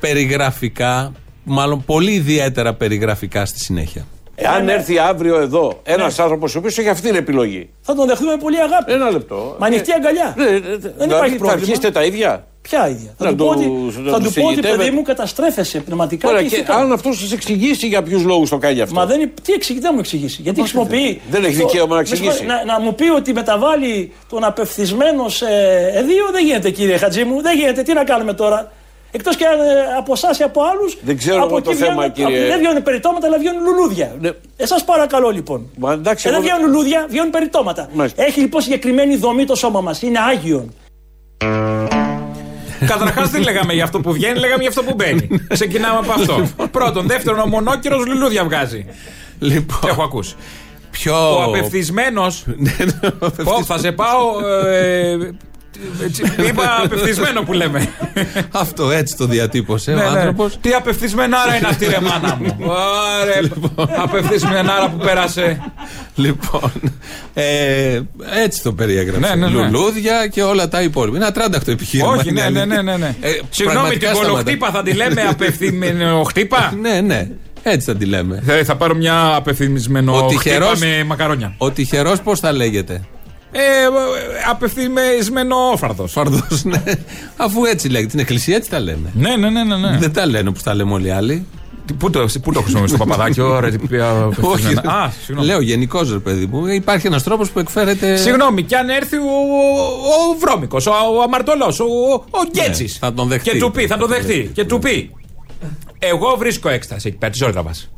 [SPEAKER 3] περιγραφικά, μάλλον πολύ ιδιαίτερα περιγραφικά στη συνέχεια.
[SPEAKER 16] Εάν έρθει αύριο εδώ ένας άνθρωπος ο οποίος έχει αυτή την επιλογή.
[SPEAKER 15] Θα τον δεχτούμε με πολύ αγάπη.
[SPEAKER 16] Ένα λεπτό.
[SPEAKER 15] Με ανοιχτή αγκαλιά.
[SPEAKER 16] Ναι, ναι, ναι.
[SPEAKER 15] Δεν
[SPEAKER 16] Δηλαδή,
[SPEAKER 15] υπάρχει
[SPEAKER 16] Θα
[SPEAKER 15] πρόβλημα.
[SPEAKER 16] αρχίσετε τα ίδια;
[SPEAKER 15] Ποια ίδια;
[SPEAKER 16] Να
[SPEAKER 15] Θα του πω
[SPEAKER 16] του-
[SPEAKER 15] ότι,
[SPEAKER 16] να
[SPEAKER 15] θα
[SPEAKER 16] του
[SPEAKER 15] του πω ότι
[SPEAKER 16] συγγητεύετε.
[SPEAKER 15] παιδί μου καταστρέφεσαι πνευματικά
[SPEAKER 16] Ωραία,
[SPEAKER 15] και
[SPEAKER 16] και
[SPEAKER 15] ηθικά.
[SPEAKER 16] αν αυτός σας εξηγήσει για ποιους λόγους το κάνει αυτό.
[SPEAKER 15] Μα δεν είναι, τι εξηγεί, δεν μου εξηγήσει. Γιατί χρησιμοποιεί.
[SPEAKER 16] δεν έχει
[SPEAKER 15] το-
[SPEAKER 16] δικαίωμα να
[SPEAKER 15] με συγχωρείτε,
[SPEAKER 16] εξηγήσει.
[SPEAKER 15] Να, να μου πει ότι μεταβάλλει τον απευθυσμένο σε εδίο δεν γίνεται κύριε Χατζή μου. Δεν γίνεται. Τι να κάνουμε τώρα; Εκτός και αν, ε, από εσάς ή από άλλους.
[SPEAKER 16] Δεν ξέρω εγώ το θέμα, κύριε.
[SPEAKER 15] Δεν βγαίνουν περιτώματα, αλλά βγαίνουν λουλούδια.
[SPEAKER 16] Ναι.
[SPEAKER 15] Εσάς παρακαλώ λοιπόν.
[SPEAKER 16] Μα εντάξει,
[SPEAKER 15] Ε, δεν
[SPEAKER 16] εγώ-
[SPEAKER 15] βγαίνουν λουλούδια, βγαίνουν περιτώματα.
[SPEAKER 16] Μάλιστα.
[SPEAKER 15] Έχει λοιπόν συγκεκριμένη δομή το σώμα μας. Είναι άγιον.
[SPEAKER 4] Καταρχάς δεν λέγαμε για αυτό που βγαίνει, λέγαμε για αυτό που μπαίνει. Ξεκινάμε από αυτό. Πρώτον. Δεύτερον, ο μονόκυρος λουλούδια βγάζει.
[SPEAKER 3] Λοιπόν,
[SPEAKER 4] Έχω ακούσει.
[SPEAKER 3] πιο.
[SPEAKER 4] Ο απευθυσμένο. Πω, θα σε πάω. ε, έτσι, Είπα απευθυσμένο που λέμε.
[SPEAKER 3] Αυτό έτσι το διατύπωσε
[SPEAKER 4] Ναι,
[SPEAKER 3] ο
[SPEAKER 4] ναι.
[SPEAKER 3] άνθρωπος.
[SPEAKER 4] Τι απευθυσμενάρα είναι αυτή, ρε μάνα μου. Ωραία, απευθυσμενάρα που πέρασε.
[SPEAKER 3] Λοιπόν, ε, έτσι το περιέγραψε.
[SPEAKER 4] Ναι, ναι, ναι.
[SPEAKER 3] Λουλούδια και όλα τα υπόλοιπα. Είναι ατράνταχτο επιχείρημα.
[SPEAKER 4] Όχι,
[SPEAKER 3] είναι
[SPEAKER 4] ναι, ναι,
[SPEAKER 3] αλήθεια.
[SPEAKER 4] ναι, ναι, ναι.
[SPEAKER 3] Ε,
[SPEAKER 4] Συγγνώμη,
[SPEAKER 3] πραγματικά
[SPEAKER 4] την
[SPEAKER 3] σταματά.
[SPEAKER 4] κολοχτύπα θα τη λέμε απευθυσμένο χτύπα.
[SPEAKER 3] Ναι, ναι. Έτσι θα τη λέμε.
[SPEAKER 4] Ε, Θα πάρω μια απευθυσμένο
[SPEAKER 3] Ο
[SPEAKER 4] χτύπα
[SPEAKER 3] τυχερός-
[SPEAKER 4] με μακαρόνια.
[SPEAKER 3] Ο τυχερός πώς θα λέγεται;
[SPEAKER 4] Ε, απευθυσμένο φαρδό.
[SPEAKER 3] Φαρδό, ναι. Αφού έτσι λέγεται. Στην εκκλησία έτσι τα λένε.
[SPEAKER 4] Ναι, ναι, ναι, ναι. ναι.
[SPEAKER 3] Δεν τα λένε όπω τα λέμε όλοι οι άλλοι.
[SPEAKER 4] Τι- Πού το, πού το χρησιμοποιείς το παπαδάκι, ρε, τι πια
[SPEAKER 3] Όχι.
[SPEAKER 4] απευθυσμένα. Α, συγγνώμη.
[SPEAKER 3] Λέω γενικώ, ρε παιδί μου. Υπάρχει ένας τρόπος που εκφέρεται.
[SPEAKER 4] Συγγνώμη, και αν έρθει ο, ο, ο βρώμικος, ο, ο αμαρτωλός, ο, ο Γκέτση.
[SPEAKER 3] Ναι, θα τον δεχτεί.
[SPEAKER 4] Και του πει, θα τον δεχτεί. Και του πει. Εγώ βρίσκω έκσταση εκεί πέρα, τι ώρε θα πας.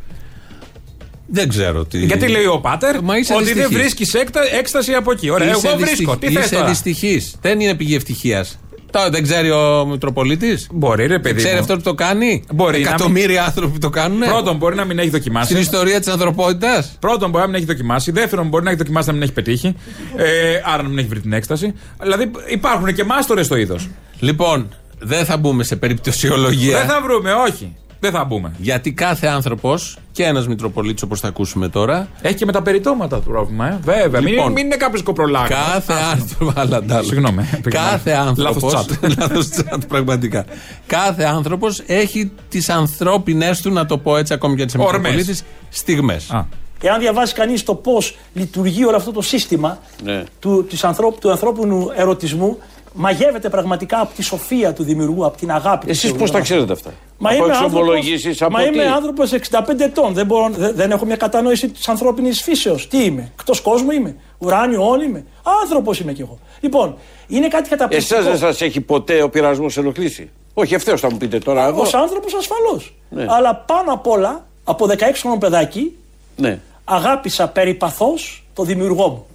[SPEAKER 3] Δεν ξέρω τι.
[SPEAKER 4] Γιατί λέει ο Πάτερ
[SPEAKER 3] Μα είσαι
[SPEAKER 4] ότι δεν
[SPEAKER 3] δυστυχής.
[SPEAKER 4] βρίσκεις έκσταση από εκεί. Ωραία,
[SPEAKER 3] Είσαι
[SPEAKER 4] εγώ
[SPEAKER 3] δυστυχ-
[SPEAKER 4] βρίσκω. Τι θες
[SPEAKER 3] Είσαι
[SPEAKER 4] τώρα;
[SPEAKER 3] δυστυχής. Δεν είναι πηγή ευτυχίας. Τώρα δεν ξέρει ο Μητροπολίτης;
[SPEAKER 4] Μπορεί, ρε παιδί.
[SPEAKER 3] Ξέρει
[SPEAKER 4] μου.
[SPEAKER 3] αυτό που το κάνει;
[SPEAKER 4] Μπορεί να
[SPEAKER 3] Εκατομμύρια άνθρωποι που το κάνουν.
[SPEAKER 4] Πρώτον, μπορεί να μην έχει
[SPEAKER 3] Στην
[SPEAKER 4] δοκιμάσει.
[SPEAKER 3] ιστορία της ανθρωπότητας;
[SPEAKER 4] Πρώτον, μπορεί να μην έχει δοκιμάσει. Δεύτερον, μπορεί να έχει δοκιμάσει να μην έχει πετύχει. Ε, άρα να μην έχει βρει την έκσταση. Δηλαδή υπάρχουν και μάστορες στο είδος.
[SPEAKER 3] Λοιπόν, δεν θα μπούμε σε περιπτωσιολογία.
[SPEAKER 4] Δεν θα βρούμε, όχι. Δεν θα μπούμε.
[SPEAKER 3] Γιατί κάθε άνθρωπος και ένας Μητροπολίτης, όπως θα ακούσουμε τώρα.
[SPEAKER 4] Έχει και με τα περιτώματα το πρόβλημα, ε. Βέβαια. μην,
[SPEAKER 3] Λοιπόν,
[SPEAKER 4] μην είναι κάποιος κοπρολάκο.
[SPEAKER 3] Κάθε άνθρωπο. Αλλά ντάλλον.
[SPEAKER 4] Συγγνώμη.
[SPEAKER 3] Κάθε άνθρωπο.
[SPEAKER 4] Λάθος τσάτ.
[SPEAKER 3] Λάθος τσάτ, πραγματικά. Κάθε άνθρωπος έχει τις ανθρώπινε του, να το πω έτσι, ακόμη και τι
[SPEAKER 15] Ορμές.
[SPEAKER 3] Μητροπολίτης, στιγμές.
[SPEAKER 15] Εάν διαβάσει κανείς το πώς λειτουργεί όλο αυτό το σύστημα
[SPEAKER 16] Ναι.
[SPEAKER 15] του, της ανθρώπου, του ανθρώπινου ερωτισμού, μαγεύεται πραγματικά από τη σοφία του δημιουργού, από την αγάπη του.
[SPEAKER 16] Εσείς
[SPEAKER 15] Θεού.
[SPEAKER 16] πώς τα ξέρετε αυτά;
[SPEAKER 15] Μα
[SPEAKER 16] από
[SPEAKER 15] είμαι
[SPEAKER 16] εξομολογήσεις,
[SPEAKER 15] άνθρωπος,
[SPEAKER 16] από
[SPEAKER 15] μα είμαι
[SPEAKER 16] τι;
[SPEAKER 15] άνθρωπος 65 ετών. Δεν, μπορώ, δεν, δεν έχω μια κατανόηση της ανθρώπινης φύσεως. Τι είμαι, εκτός κόσμου είμαι, ουράνιο όν είμαι; Άνθρωπος είμαι κι εγώ. Λοιπόν, είναι κάτι καταπληκτικό.
[SPEAKER 16] Εσάς δεν σας έχει ποτέ ο πειρασμός ενοχλήσει; Όχι, ευθέως θα μου πείτε τώρα. Εγώ.
[SPEAKER 15] Ως άνθρωπος ασφαλώς.
[SPEAKER 16] Ναι.
[SPEAKER 15] Αλλά πάνω απ' όλα, από 16 χρονών παιδάκι,
[SPEAKER 16] Ναι.
[SPEAKER 15] αγάπησα περιπαθώς το δημιουργό μου.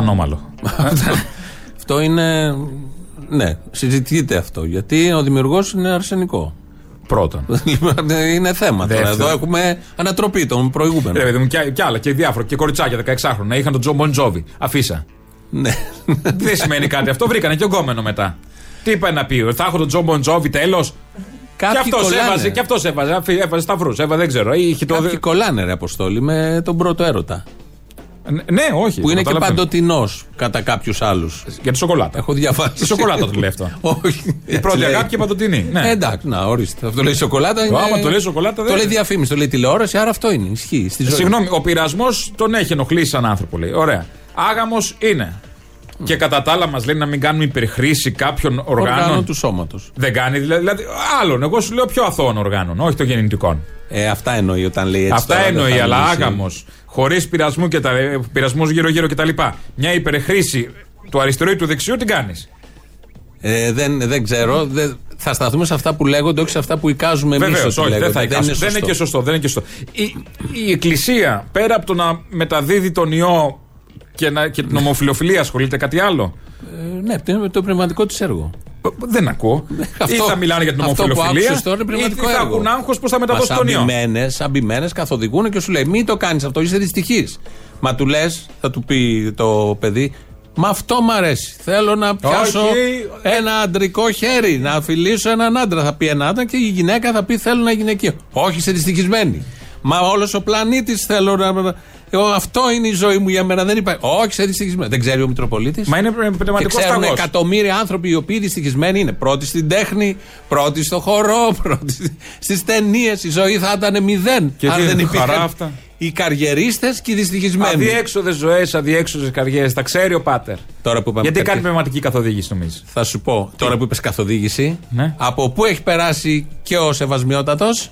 [SPEAKER 4] Ανώμαλο.
[SPEAKER 3] Αυτό είναι. Ναι, συζητείται αυτό. Γιατί ο δημιουργός είναι αρσενικό.
[SPEAKER 4] Πρώτον.
[SPEAKER 3] είναι θέμα. Τώρα.
[SPEAKER 4] Δεύτερον.
[SPEAKER 3] Εδώ έχουμε ανατροπή των προηγούμενων.
[SPEAKER 4] Ρε παιδί μου, κι, κι άλλα και διάφορα. Και κοριτσάκια 16χρονα είχαν τον Τζο Μποντζόβι. Αφήσα.
[SPEAKER 3] Ναι.
[SPEAKER 4] Δεν σημαίνει κάτι αυτό. Βρήκανε και γκόμενο μετά. Τι είπε να πει, Θα έχω τον Τζο Μποντζόβι τέλος; Και
[SPEAKER 3] Κάποιοι
[SPEAKER 4] αυτός
[SPEAKER 3] κολλάνε.
[SPEAKER 4] έβαζε, και αυτός έβαζε. αφή- Έβαζε σταυρούς. Έβαζε, δεν ξέρω. Είχε το...
[SPEAKER 3] Κάποιοι κολλάνε ρε Αποστόλη με τον πρώτο έρωτα.
[SPEAKER 4] Ναι, όχι.
[SPEAKER 3] Που είναι και
[SPEAKER 4] καταλαβαίνω.
[SPEAKER 3] παντοτινός κατά κάποιους άλλους.
[SPEAKER 4] Για τη σοκολάτα.
[SPEAKER 3] Έχω διαβάσει.
[SPEAKER 4] Η σοκολάτα το λέει αυτό.
[SPEAKER 3] Όχι.
[SPEAKER 4] Η πρώτη αγάπη και παντοτινή. Ναι.
[SPEAKER 3] Ε, εντάξει, να ορίστε. Αυτό λέει σοκολάτα. Είναι...
[SPEAKER 4] Άμα το λέει σοκολάτα,
[SPEAKER 3] Το
[SPEAKER 4] δεν-
[SPEAKER 3] λέει διαφήμιση, το λέει τηλεόραση, άρα αυτό είναι. Ισχύει. Στη ζωή.
[SPEAKER 4] Συγγνώμη, ο πειρασμός τον έχει ενοχλήσει σαν άνθρωπο, λέει. Ωραία. Άγαμος είναι. Και κατά τα άλλα μας λέει να μην κάνουμε υπερχρήση κάποιων οργάνων.
[SPEAKER 3] Οργάνων του σώματος.
[SPEAKER 4] Δεν κάνει, δηλαδή. δηλαδή άλλων. Εγώ σου λέω πιο αθώων οργάνων, όχι των γεννητικών.
[SPEAKER 3] Ε, αυτά εννοεί όταν λέει έτσι.
[SPEAKER 4] Αυτά
[SPEAKER 3] τώρα, δεν
[SPEAKER 4] εννοεί,
[SPEAKER 3] θα
[SPEAKER 4] αλλά
[SPEAKER 3] μιλήσει.
[SPEAKER 4] άγαμος, χωρίς πειρασμού και τα, πειρασμούς γύρω-γύρω κτλ. Μια υπερχρήση του αριστερού ή του δεξιού την κάνεις.
[SPEAKER 3] Ε, δεν, δεν ξέρω. Δεν, θα σταθούμε σε αυτά που λέγονται, όχι σε αυτά που εικάζουμε εμείς.
[SPEAKER 4] Βεβαίως, όχι, δεν θα
[SPEAKER 3] είναι
[SPEAKER 4] εικάσουμε. Δεν είναι και σωστό. Δεν είναι και σωστό. Η, η Εκκλησία, πέρα από το να μεταδίδει τον ιό και, να, και την ομοφιλοφιλία, ασχολείται κάτι άλλο;
[SPEAKER 3] Ε, ναι, το είναι το πνευματικό της έργο.
[SPEAKER 4] Δεν ακούω. ή θα μιλάνε για την
[SPEAKER 3] αυτό που
[SPEAKER 4] ομοφιλοφιλία,
[SPEAKER 3] άκουσες τώρα είναι
[SPEAKER 4] ή
[SPEAKER 3] πνευματικό
[SPEAKER 4] θα
[SPEAKER 3] έργο.
[SPEAKER 4] έχουν άγχος πώ θα μεταδώσει τον ιό.
[SPEAKER 3] Αμπημένες καθοδηγούν και σου λέει: Μην το κάνεις αυτό, είσαι δυστυχής. Μα του λες, θα του πει το παιδί, Μα αυτό μ' αρέσει. Θέλω να πιάσω
[SPEAKER 4] Όχι.
[SPEAKER 3] ένα αντρικό χέρι, να φιλήσω έναν άντρα. Θα πει ένα άντρα και η γυναίκα θα πει: Θέλω ένα γυναικείο. Όχι, είσαι δυστυχισμένη. Μα όλος ο πλανήτης θέλω να. Εγώ, αυτό είναι η ζωή μου για μένα. Δεν υπάρχει. Όχι, είσαι δυστυχισμένη. Δεν ξέρει ο Μητροπολίτης.
[SPEAKER 4] Μα είναι πνευματικός
[SPEAKER 3] Και ξέρουν
[SPEAKER 4] σταγός.
[SPEAKER 3] εκατομμύρια άνθρωποι οι οποίοι δυστυχισμένοι είναι πρώτοι στην τέχνη, πρώτοι στο χορό, πρώτοι στις ταινίες. Η ζωή θα ήταν μηδέν.
[SPEAKER 4] Και
[SPEAKER 3] αν
[SPEAKER 4] τι,
[SPEAKER 3] δεν
[SPEAKER 4] χαρά
[SPEAKER 3] υπήρχαν
[SPEAKER 4] αυτά.
[SPEAKER 3] οι καριερίστες και οι δυστυχισμένοι.
[SPEAKER 4] Αδιέξοδες ζωές, αδιέξοδες καριέρες. Τα ξέρει ο Πάτερ.
[SPEAKER 3] Τώρα που είπαμε
[SPEAKER 4] Γιατί
[SPEAKER 3] τέτοια-
[SPEAKER 4] κάνει πνευματική καθοδήγηση, νομίζεις;
[SPEAKER 3] Θα σου πω, τώρα που είπες καθοδήγηση,
[SPEAKER 4] Ναι.
[SPEAKER 3] από πού έχει περάσει και ο Σεβασμιότατος;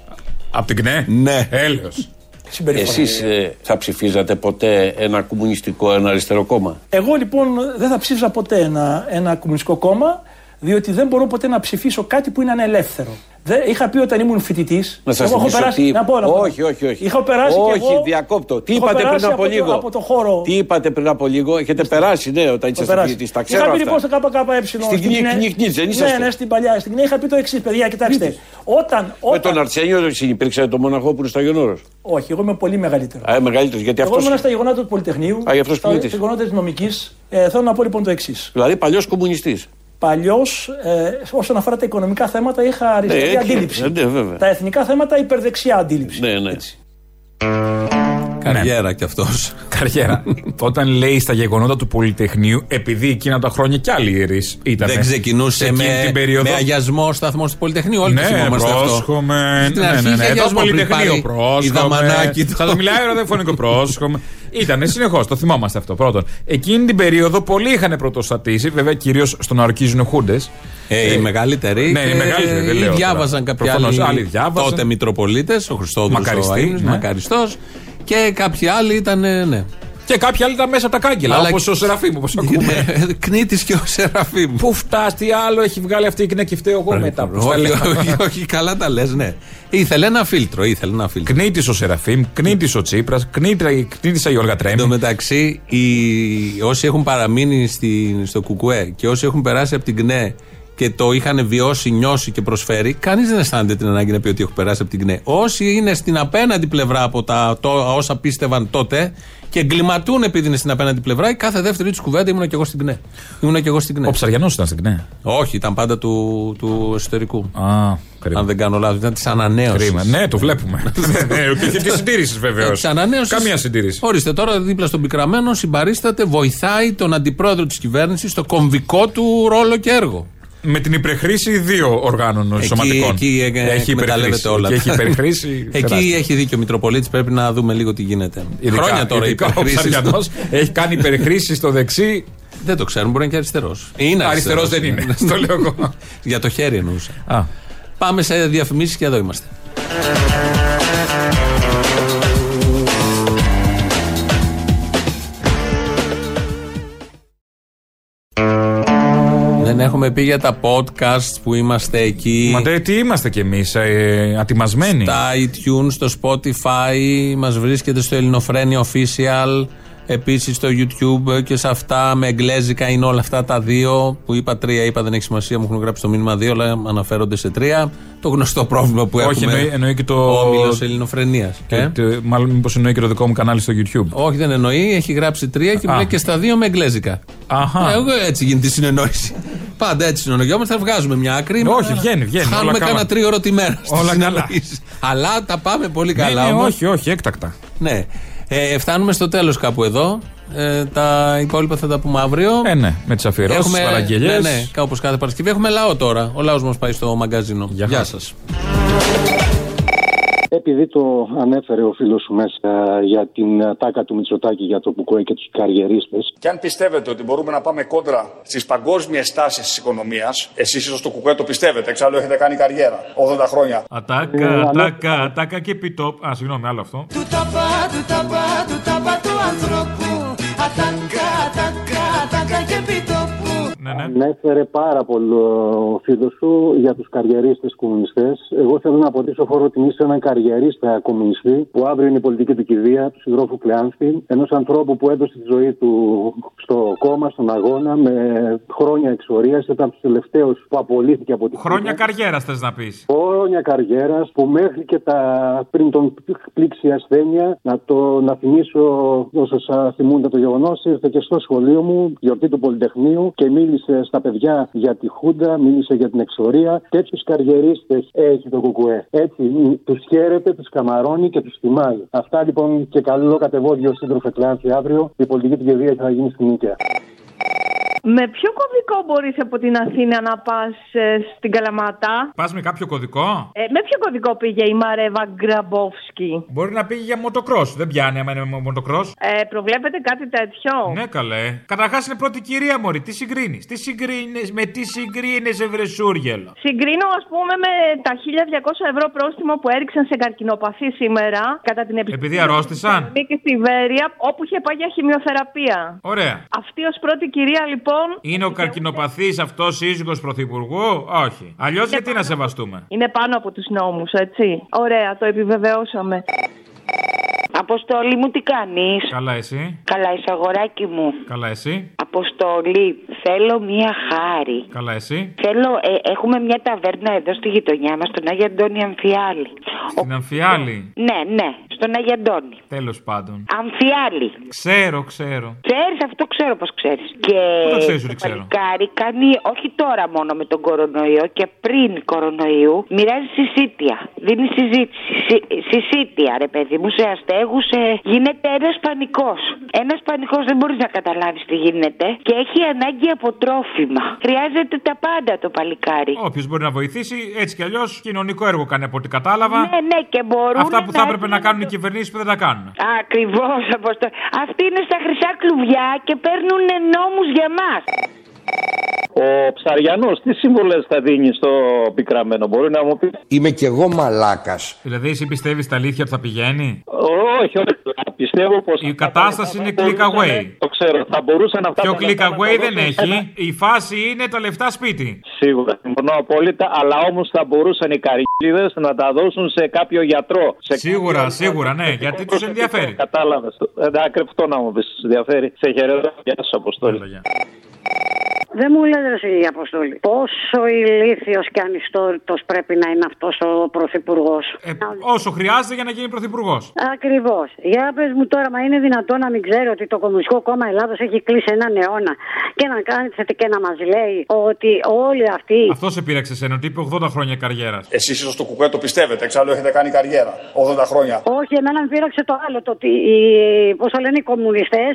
[SPEAKER 4] Από την ΚΝΕ.
[SPEAKER 3] Ναι.
[SPEAKER 4] Έλεος.
[SPEAKER 16] Εσείς θα ψηφίζατε ποτέ ένα κομμουνιστικό, ένα αριστερό κόμμα;
[SPEAKER 15] Εγώ λοιπόν δεν θα ψήφιζα ποτέ ένα, ένα κομμουνιστικό κόμμα, διότι δεν μπορώ ποτέ να ψηφίσω κάτι που είναι ανελεύθερο. Δεν, είχα πει όταν ήμουν φοιτητής.
[SPEAKER 16] Να σας θυμίσω τι-
[SPEAKER 15] Να πω, να πω.
[SPEAKER 16] Όχι, όχι, όχι.
[SPEAKER 15] Είχα περάσει
[SPEAKER 16] όχι,
[SPEAKER 15] και εγώ.
[SPEAKER 16] διακόπτω. Τι
[SPEAKER 15] έχω
[SPEAKER 16] είπατε
[SPEAKER 15] περάσει
[SPEAKER 16] πριν από,
[SPEAKER 15] το-
[SPEAKER 16] λίγο;
[SPEAKER 15] από το χώρο.
[SPEAKER 16] Τι είπατε πριν από λίγο; Έχετε περάσει, ναι, όταν
[SPEAKER 15] Το
[SPEAKER 16] είσαστε
[SPEAKER 15] περάσει.
[SPEAKER 16] φοιτητής. Τα ξέρω
[SPEAKER 15] Είχα πει
[SPEAKER 16] αυτά.
[SPEAKER 15] λοιπόν στο ΚΚΕ.
[SPEAKER 16] Στην Κνίκ,
[SPEAKER 15] ΚΝΕ.
[SPEAKER 16] Κνίκ, Κνίκ, δεν
[SPEAKER 15] Ναι,
[SPEAKER 16] είσαστε.
[SPEAKER 15] ναι, στην παλιά. Στην ΚΝΕ είχα πει το εξής, παιδιά, κοιτάξτε. Όταν.
[SPEAKER 16] Με
[SPEAKER 15] όταν...
[SPEAKER 16] τον Αρσένιο δεν υπήρξε το μοναχό που είναι στο Αγιον Όρος.
[SPEAKER 15] Όχι, εγώ είμαι πολύ μεγαλύτερος.
[SPEAKER 16] Α, μεγαλύτερος. Γιατί
[SPEAKER 15] Εγώ
[SPEAKER 16] αυτό.
[SPEAKER 15] ήμουν στα γεγονότα του Πολυτεχνείου.
[SPEAKER 16] Α, γι' αυτός
[SPEAKER 15] στα
[SPEAKER 16] σπουδίτης.
[SPEAKER 15] στα γεγονότα της νομικής. Ε, θέλω να πω λοιπόν το εξής.
[SPEAKER 16] Δηλαδή παλιός κομμουνιστής.
[SPEAKER 15] Παλιώς, ε, όσον αφορά τα οικονομικά θέματα, είχα αριστερή
[SPEAKER 16] έτσι,
[SPEAKER 15] αντίληψη.
[SPEAKER 16] ναι, βέβαια.
[SPEAKER 15] Τα εθνικά θέματα, υπερδεξιά αντίληψη.
[SPEAKER 16] Ναι, ναι.
[SPEAKER 3] Καριέρα κι αυτός.
[SPEAKER 4] Καριέρα. Όταν λέει στα γεγονότα του Πολυτεχνείου, επειδή εκείνα τα χρόνια κι άλλοι ιερείς ήταν.
[SPEAKER 3] Δεν ξεκινούσε
[SPEAKER 4] σε εκείνη
[SPEAKER 3] με,
[SPEAKER 4] την περίοδο.
[SPEAKER 3] με αγιασμό σταθμός του Πολυτεχνείου. Όλοι το
[SPEAKER 4] Ναι,
[SPEAKER 3] θυμόμαστε αυτό.
[SPEAKER 4] πρόσχομαι.
[SPEAKER 3] Στην
[SPEAKER 4] Ναι,
[SPEAKER 3] αρχή
[SPEAKER 4] ναι, ναι.
[SPEAKER 3] είχε
[SPEAKER 4] Εδώ
[SPEAKER 3] αγιασμό πριν
[SPEAKER 4] Πολυτεχνείο
[SPEAKER 3] πάρει
[SPEAKER 4] πρόσχομαι.
[SPEAKER 3] Η Δαμανάκη.
[SPEAKER 4] Θα το μιλάει ραδιοφωνικό πρόσχομαι. Ήταν συνεχώς, το θυμόμαστε αυτό πρώτον. Εκείνη την περίοδο πολλοί είχαν πρωτοστατήσει, βέβαια κυρίως στον αρκίζουν χούντες.
[SPEAKER 3] Ε, οι μεγαλύτεροι.
[SPEAKER 4] Ναι, οι
[SPEAKER 3] και
[SPEAKER 4] μεγαλύτεροι, δεν
[SPEAKER 3] ή
[SPEAKER 4] λέω
[SPEAKER 3] διάβαζαν
[SPEAKER 4] τώρα.
[SPEAKER 3] κάποιοι
[SPEAKER 4] Προφανώς,
[SPEAKER 3] άλλοι,
[SPEAKER 4] άλλοι διάβαζαν.
[SPEAKER 3] τότε Μητροπολίτες, ο Χριστόδουλος ο
[SPEAKER 4] Μακαριστής,
[SPEAKER 3] Αείμνης,
[SPEAKER 4] ναι.
[SPEAKER 3] Μακαριστός, και κάποιοι άλλοι ήταν. ε, Ναι.
[SPEAKER 4] Και κάποιοι άλλοι ήταν μέσα από τα κάγκελα,
[SPEAKER 3] Αλλά-
[SPEAKER 4] όπως ο Σεραφείμ, όπως ακούμε.
[SPEAKER 3] Κνήτης και ο Σεραφείμ.
[SPEAKER 4] Πού φτάσει, τι άλλο έχει βγάλει αυτή η κνέ και φταίω εγώ μετά. που στα
[SPEAKER 3] όχι,
[SPEAKER 4] λέω.
[SPEAKER 3] όχι, όχι, καλά τα λες, ναι. Ήθελε ένα φίλτρο, ήθελε ένα φίλτρο.
[SPEAKER 4] Κνήτης ο Σεραφείμ, κνήτης ο Τσίπρας, κνήτη η Γιώργα
[SPEAKER 3] Εν τω
[SPEAKER 4] Τρέμι.
[SPEAKER 3] μεταξύ, οι, όσοι έχουν παραμείνει στη, στο Κουκουέ και όσοι έχουν περάσει από την ΚΝΕ και το είχαν βιώσει, νιώσει και προσφέρει, κανείς δεν αισθάνεται την ανάγκη να πει ότι έχω περάσει από την ΚΝΕ. Όσοι είναι στην απέναντι πλευρά από τα το, όσα πίστευαν τότε και εγκληματούν επειδή είναι στην απέναντι πλευρά, η κάθε δεύτερη τους κουβέντα ήμουν και εγώ στην ΚΝΕ. Ήμουν και εγώ στην ΚΝΕ.
[SPEAKER 4] Ο Ψαριανός ήταν στην ΚΝΕ.
[SPEAKER 3] Όχι, ήταν πάντα του, του εσωτερικού.
[SPEAKER 4] Α, κρίμα.
[SPEAKER 3] Αν δεν κάνω λάθος, ήταν της ανανέωσης.
[SPEAKER 4] Κρίμα. Ναι, το βλέπουμε. ναι, και τη συντήρησης βεβαίως.
[SPEAKER 3] Της ανανέωσης.
[SPEAKER 4] Καμία συντήρηση.
[SPEAKER 3] Ορίστε τώρα δίπλα στον πικραμένο συμπαρίσταται, βοηθάει τον αντιπρόεδρο της κυβέρνησης στο κομβικό του ρόλο και έργο.
[SPEAKER 4] Με την υπερχρήση δύο οργάνων
[SPEAKER 3] Εκεί,
[SPEAKER 4] σωματικών.
[SPEAKER 3] εκεί ε,
[SPEAKER 4] έχει
[SPEAKER 3] εκμεταλλεύεται όλα.
[SPEAKER 4] Και έχει υπερχρήση.
[SPEAKER 3] Εκεί
[SPEAKER 4] τεράστια.
[SPEAKER 3] έχει δίκιο ο Μητροπολίτης, πρέπει να δούμε λίγο τι γίνεται.
[SPEAKER 4] Ειδικά-
[SPEAKER 3] Χρόνια τώρα
[SPEAKER 4] ειδικά ο
[SPEAKER 3] υπερχρήσεις
[SPEAKER 4] Ψαριανός έχει κάνει υπερχρήση στο δεξί.
[SPEAKER 3] Δεν το ξέρουμε, μπορεί να είναι και αριστερός. Είναι
[SPEAKER 4] Αριστερός δεν είναι, στο λέω εγώ.
[SPEAKER 3] Για το χέρι εννοούσα.
[SPEAKER 4] Α.
[SPEAKER 3] Πάμε σε διαφημίσεις και εδώ είμαστε. Δεν έχουμε πει για τα podcast που είμαστε εκεί.
[SPEAKER 4] Μα ντε, τι είμαστε κι εμείς, ε, ατιμασμένοι.
[SPEAKER 3] Στα iTunes, στο Spotify, μας βρίσκεται στο Ελληνοφρένια Official, επίσης στο YouTube και σε αυτά με εγγλέζικα είναι όλα αυτά τα δύο που είπα τρία, είπα δεν έχει σημασία, μου έχουν γράψει το μήνυμα δύο, αλλά αναφέρονται σε τρία. Το γνωστό πρόβλημα που
[SPEAKER 4] Όχι,
[SPEAKER 3] έχουμε.
[SPEAKER 4] εννοεί, εννοεί και το.
[SPEAKER 3] Ο όμιλος Ελληνοφρενίας.
[SPEAKER 4] Και
[SPEAKER 3] Ε;
[SPEAKER 4] το- Μάλλον μήπως εννοεί και το δικό μου κανάλι στο YouTube.
[SPEAKER 3] Όχι, δεν εννοεί, έχει γράψει τρία και μου
[SPEAKER 4] Α.
[SPEAKER 3] λέει και στα δύο με εγγλέζικα.
[SPEAKER 4] Αχα.
[SPEAKER 3] Ε, Εγώ έτσι γίνεται η συνεννόηση. Πάντα έτσι συνεννοιόμαστε, θα βγάζουμε μια άκρη.
[SPEAKER 4] Όχι,
[SPEAKER 3] μα-
[SPEAKER 4] βγαίνει, βγαίνει,
[SPEAKER 3] Χάνουμε
[SPEAKER 4] όλα καλά.
[SPEAKER 3] κάνα τρίωρο τη μέρα. στις
[SPEAKER 4] Όλα καλά.
[SPEAKER 3] συνεννοήσεις. Αλλά τα πάμε πολύ
[SPEAKER 4] Ναι,
[SPEAKER 3] καλά.
[SPEAKER 4] ναι,
[SPEAKER 3] όμως.
[SPEAKER 4] όχι, όχι, έκτακτα.
[SPEAKER 3] Ναι. Ε, φτάνουμε στο τέλος κάπου εδώ. Ε, τα υπόλοιπα θα τα πούμε αύριο.
[SPEAKER 4] Ε, ναι, με τις αφιερώσεις, τις παραγγελίες.
[SPEAKER 3] Ναι, ναι, όπως κάθε Παρασκευή. Έχουμε λαό τώρα. Ο λαός μας πάει στο μαγκαζίνο. Γεια,
[SPEAKER 4] χαρά.
[SPEAKER 3] σας
[SPEAKER 17] Επειδή το ανέφερε ο φίλος σου μέσα για την ε, τάκα του Μητσοτάκη για το Πουκόε και τους καριερίστες,
[SPEAKER 18] Και αν πιστεύετε ότι μπορούμε να πάμε κόντρα στις παγκόσμιες τάσεις της οικονομίας, εσείς ίσως το κουκουέ το πιστεύετε, εξάλλου έχετε κάνει καριέρα 80 χρόνια.
[SPEAKER 4] Ατάκα,
[SPEAKER 17] Ε,
[SPEAKER 4] ατάκα, ατάκα και πιτόπ. Α, συγγνώμη, άλλο αυτό.
[SPEAKER 19] Του ταπά, του ταπά, του ταπά του ανθρώπου Ατάκα, ατάκα, ατάκα και πιτόπου
[SPEAKER 4] Ναι, ναι.
[SPEAKER 17] ανέφερε πάρα πολύ ο φίλος σου για τους καριερίστες κομμουνιστές. Εγώ θέλω να αποτίσω φόρο τιμή σε έναν καριερίστα κομμουνιστή που αύριο είναι η πολιτική του κηδεία, του συντρόφου Κλεάνθη, ενός ανθρώπου που έδωσε τη ζωή του στο κόμμα, στον αγώνα, με χρόνια εξορίας, ήταν από τους τελευταίους που απολύθηκε από τη
[SPEAKER 4] Χρόνια
[SPEAKER 17] Χούντα.
[SPEAKER 4] καριέρας θες να πεις.
[SPEAKER 17] χρόνια καριέρας που μέχρι και τα, πριν τον πλήξει η ασθένεια, να, το, να θυμίσω όσα θυμούνται το γεγονός, ήρθε και στο σχολείο μου, γιορτή του Πολυτεχνείου και μίλησε στα παιδιά για τη Χούντα, μίλησες για την εξορία. Τέτοιους καριερίστες έχει το Κουκουέ. Έτσι, τους χαίρεται, τους καμαρώνει και τους τιμάει. Αυτά λοιπόν και καλό κατεβόδιο σύντροφε Κλάνθη αύριο. Η πολιτική του κηδεία θα γίνει στην Νίκαια.
[SPEAKER 20] Με ποιο κωδικό μπορείς από την Αθήνα να πας ε, στην Καλαμάτα;
[SPEAKER 4] Πας με κάποιο κωδικό;
[SPEAKER 20] Ε, με ποιο κωδικό πήγε η Μαρέβα Γκραμπόφσκι;
[SPEAKER 4] Μπορεί να πήγε για μοτοκρός. Δεν πιάνει άμα είναι με μοτοκρός.
[SPEAKER 20] Ε, προβλέπετε κάτι τέτοιο;
[SPEAKER 4] Ναι, καλέ. Καταρχάς είναι πρώτη κυρία Μωρή. Τι συγκρίνεις; Τι συγκρίνεις; Με τι συγκρίνεις, Ευρεσούργελο.
[SPEAKER 20] Συγκρίνω, ας πούμε, με τα 1200 ευρώ πρόστιμο που έριξαν σε καρκινοπαθή σήμερα κατά την επιστήμη.
[SPEAKER 4] Επειδή αρρώστησαν;
[SPEAKER 20] Και στη Βέρεια, όπου είχε πάει για χημειοθεραπεία.
[SPEAKER 4] Ωραία.
[SPEAKER 20] Αυτή ως πρώτη κυρία, λοιπόν.
[SPEAKER 4] Είναι ο καρκινοπαθής αυτός σύζυγος πρωθυπουργού; Όχι. Αλλιώς γιατί να σεβαστούμε;
[SPEAKER 20] Είναι πάνω από τους νόμους, έτσι. Ωραία, το επιβεβαιώσαμε.
[SPEAKER 21] Αποστολή μου τι κάνεις;
[SPEAKER 4] Καλά, εσύ;
[SPEAKER 21] Καλά είσαι αγοράκι μου
[SPEAKER 4] Καλά, εσύ;
[SPEAKER 21] Αποστολή θέλω μία χάρη
[SPEAKER 4] Καλά, εσύ;
[SPEAKER 21] Θέλω, ε, έχουμε μια ταβέρνα εδώ στη γειτονιά μας Στον Άγιο Αντώνη Αμφιάλη
[SPEAKER 4] Στην Αμφιάλη;
[SPEAKER 21] Ναι, ναι, στον Άγιο Αντώνη
[SPEAKER 4] Τέλος πάντων.
[SPEAKER 21] Αμφιάλη
[SPEAKER 4] Ξέρω, ξέρω.
[SPEAKER 21] Ξέρεις, αυτό ξέρω πως ξέρεις Και
[SPEAKER 4] Πού το ξέρεις ότι
[SPEAKER 21] το
[SPEAKER 4] ξέρω;
[SPEAKER 21] παλικάρι κάνει, όχι τώρα μόνο με τον κορονοϊό Και πριν κορονοϊού μοιράζει συσίτια Δίνει συζήτηση Συ- Συσίτια ρε παιδί μου σε αστέγους ε, Γίνεται ένας πανικός Ένας πανικός δεν μπορείς να καταλάβεις τι γίνεται Και έχει ανάγκη από τρόφιμα Χρειάζεται τα πάντα το παλικάρι
[SPEAKER 4] Όποιος μπορεί να βοηθήσει, έτσι κι αλλιώς κοινωνικό έργο κάνει από ό,τι κατάλαβα.
[SPEAKER 21] Ναι, ναι, και μπορούν
[SPEAKER 4] Αυτά που θα έπρεπε να κάνουν οι κυβερνήσεις που δεν τα κάνουν.
[SPEAKER 21] Ακριβώς, Αποστολή. Αυτοί είναι στα χρυσά κλουβιά και παίρνουν νόμους για μας.
[SPEAKER 22] Ο Ψαριανός, τι σύμβολες θα δίνει στο πικραμένο, μπορεί να μου πεις;
[SPEAKER 23] Είμαι κι εγώ μαλάκας.
[SPEAKER 4] Δηλαδή, εσύ πιστεύεις τα αλήθεια ότι θα πηγαίνει;
[SPEAKER 22] Όχι, όχι. Πιστεύω πως.
[SPEAKER 4] Η κατάσταση είναι click away.
[SPEAKER 22] Το ξέρω. Θα μπορούσαν αυτά
[SPEAKER 4] Πιο
[SPEAKER 22] τα
[SPEAKER 4] click
[SPEAKER 22] λεφτά να
[SPEAKER 4] away
[SPEAKER 22] τα
[SPEAKER 4] δεν
[SPEAKER 22] δώσουν
[SPEAKER 4] έχει. Η φάση είναι τα λεφτά σπίτι.
[SPEAKER 22] Σίγουρα, συμφωνώ απόλυτα, αλλά όμως θα μπορούσαν οι καρικλίδε να τα δώσουν σε κάποιο γιατρό. Σε
[SPEAKER 4] Σίγουρα,
[SPEAKER 22] κάποιο-
[SPEAKER 4] σίγουρα, ναι, γιατί τους ενδιαφέρει.
[SPEAKER 22] Κατάλαβες. Εντάξει, αυτό να μου πεις, ενδιαφέρει. Σε χαιρετώ. Γεια σα, Αποστόλη.
[SPEAKER 24] Δεν μου λες ρε εσύ, Αποστόλη. Πόσο ηλίθιος και ανιστόρητος πρέπει να είναι αυτός ο πρωθυπουργός.
[SPEAKER 4] Ε, όσο χρειάζεται για να γίνει πρωθυπουργός.
[SPEAKER 24] Ακριβώς. Για πες μου τώρα, μα είναι δυνατόν να μην ξέρει ότι το Κομμουνιστικό Κόμμα Ελλάδος έχει κλείσει έναν αιώνα και να κάθεται και να μας λέει ότι όλοι αυτοί.
[SPEAKER 4] Αυτός σε πήραξε εσένα, ότι είπε 80 χρόνια καριέρας.
[SPEAKER 18] Εσείς ίσως το κουκουέ το πιστεύετε, εξάλλου έχετε κάνει καριέρα 80 χρόνια.
[SPEAKER 24] Όχι, εμένα με πείραξε το άλλο. Το ότι οι, πώς το λένε, οι κομμουνιστές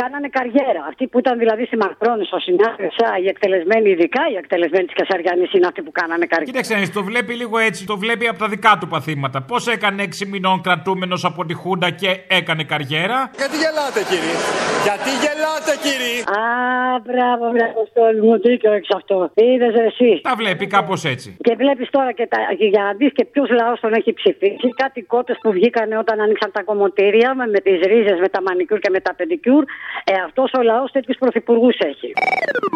[SPEAKER 24] κάνανε καριέρα. Αυτοί που ήταν δηλαδή στη Μακρόν, στο συνάδελφο, οι εκτελεσμένοι, ειδικά οι εκτελεσμένοι της Κασαριανή είναι αυτοί που κάνανε καριέρα.
[SPEAKER 4] Κοίταξε, το βλέπει λίγο έτσι, το βλέπει από τα δικά του παθήματα. Πώς έκανε 6 μηνών κρατούμενος από τη Χούντα και έκανε καριέρα;
[SPEAKER 25] Γιατί γελάτε, κύριε; Γιατί γελάτε, κύριε;
[SPEAKER 24] Α, μπράβο, μπράβο, Στόλι μου, δίκιο εξ αυτό. Είδε εσύ.
[SPEAKER 4] Τα βλέπει κάπως έτσι.
[SPEAKER 24] Και βλέπεις τώρα και, τα, και για να δεις και ποιος λαός τον έχει ψηφίσει. Κάτι κότες που βγήκαν όταν άνοιξαν τα κομμωτήρια με, με τις ρίζες, με τα μανικιούρ και με τα πεντικιούρ. Ε, αυτός ο λαός τέτοιους πρωθυπουργούς έχει.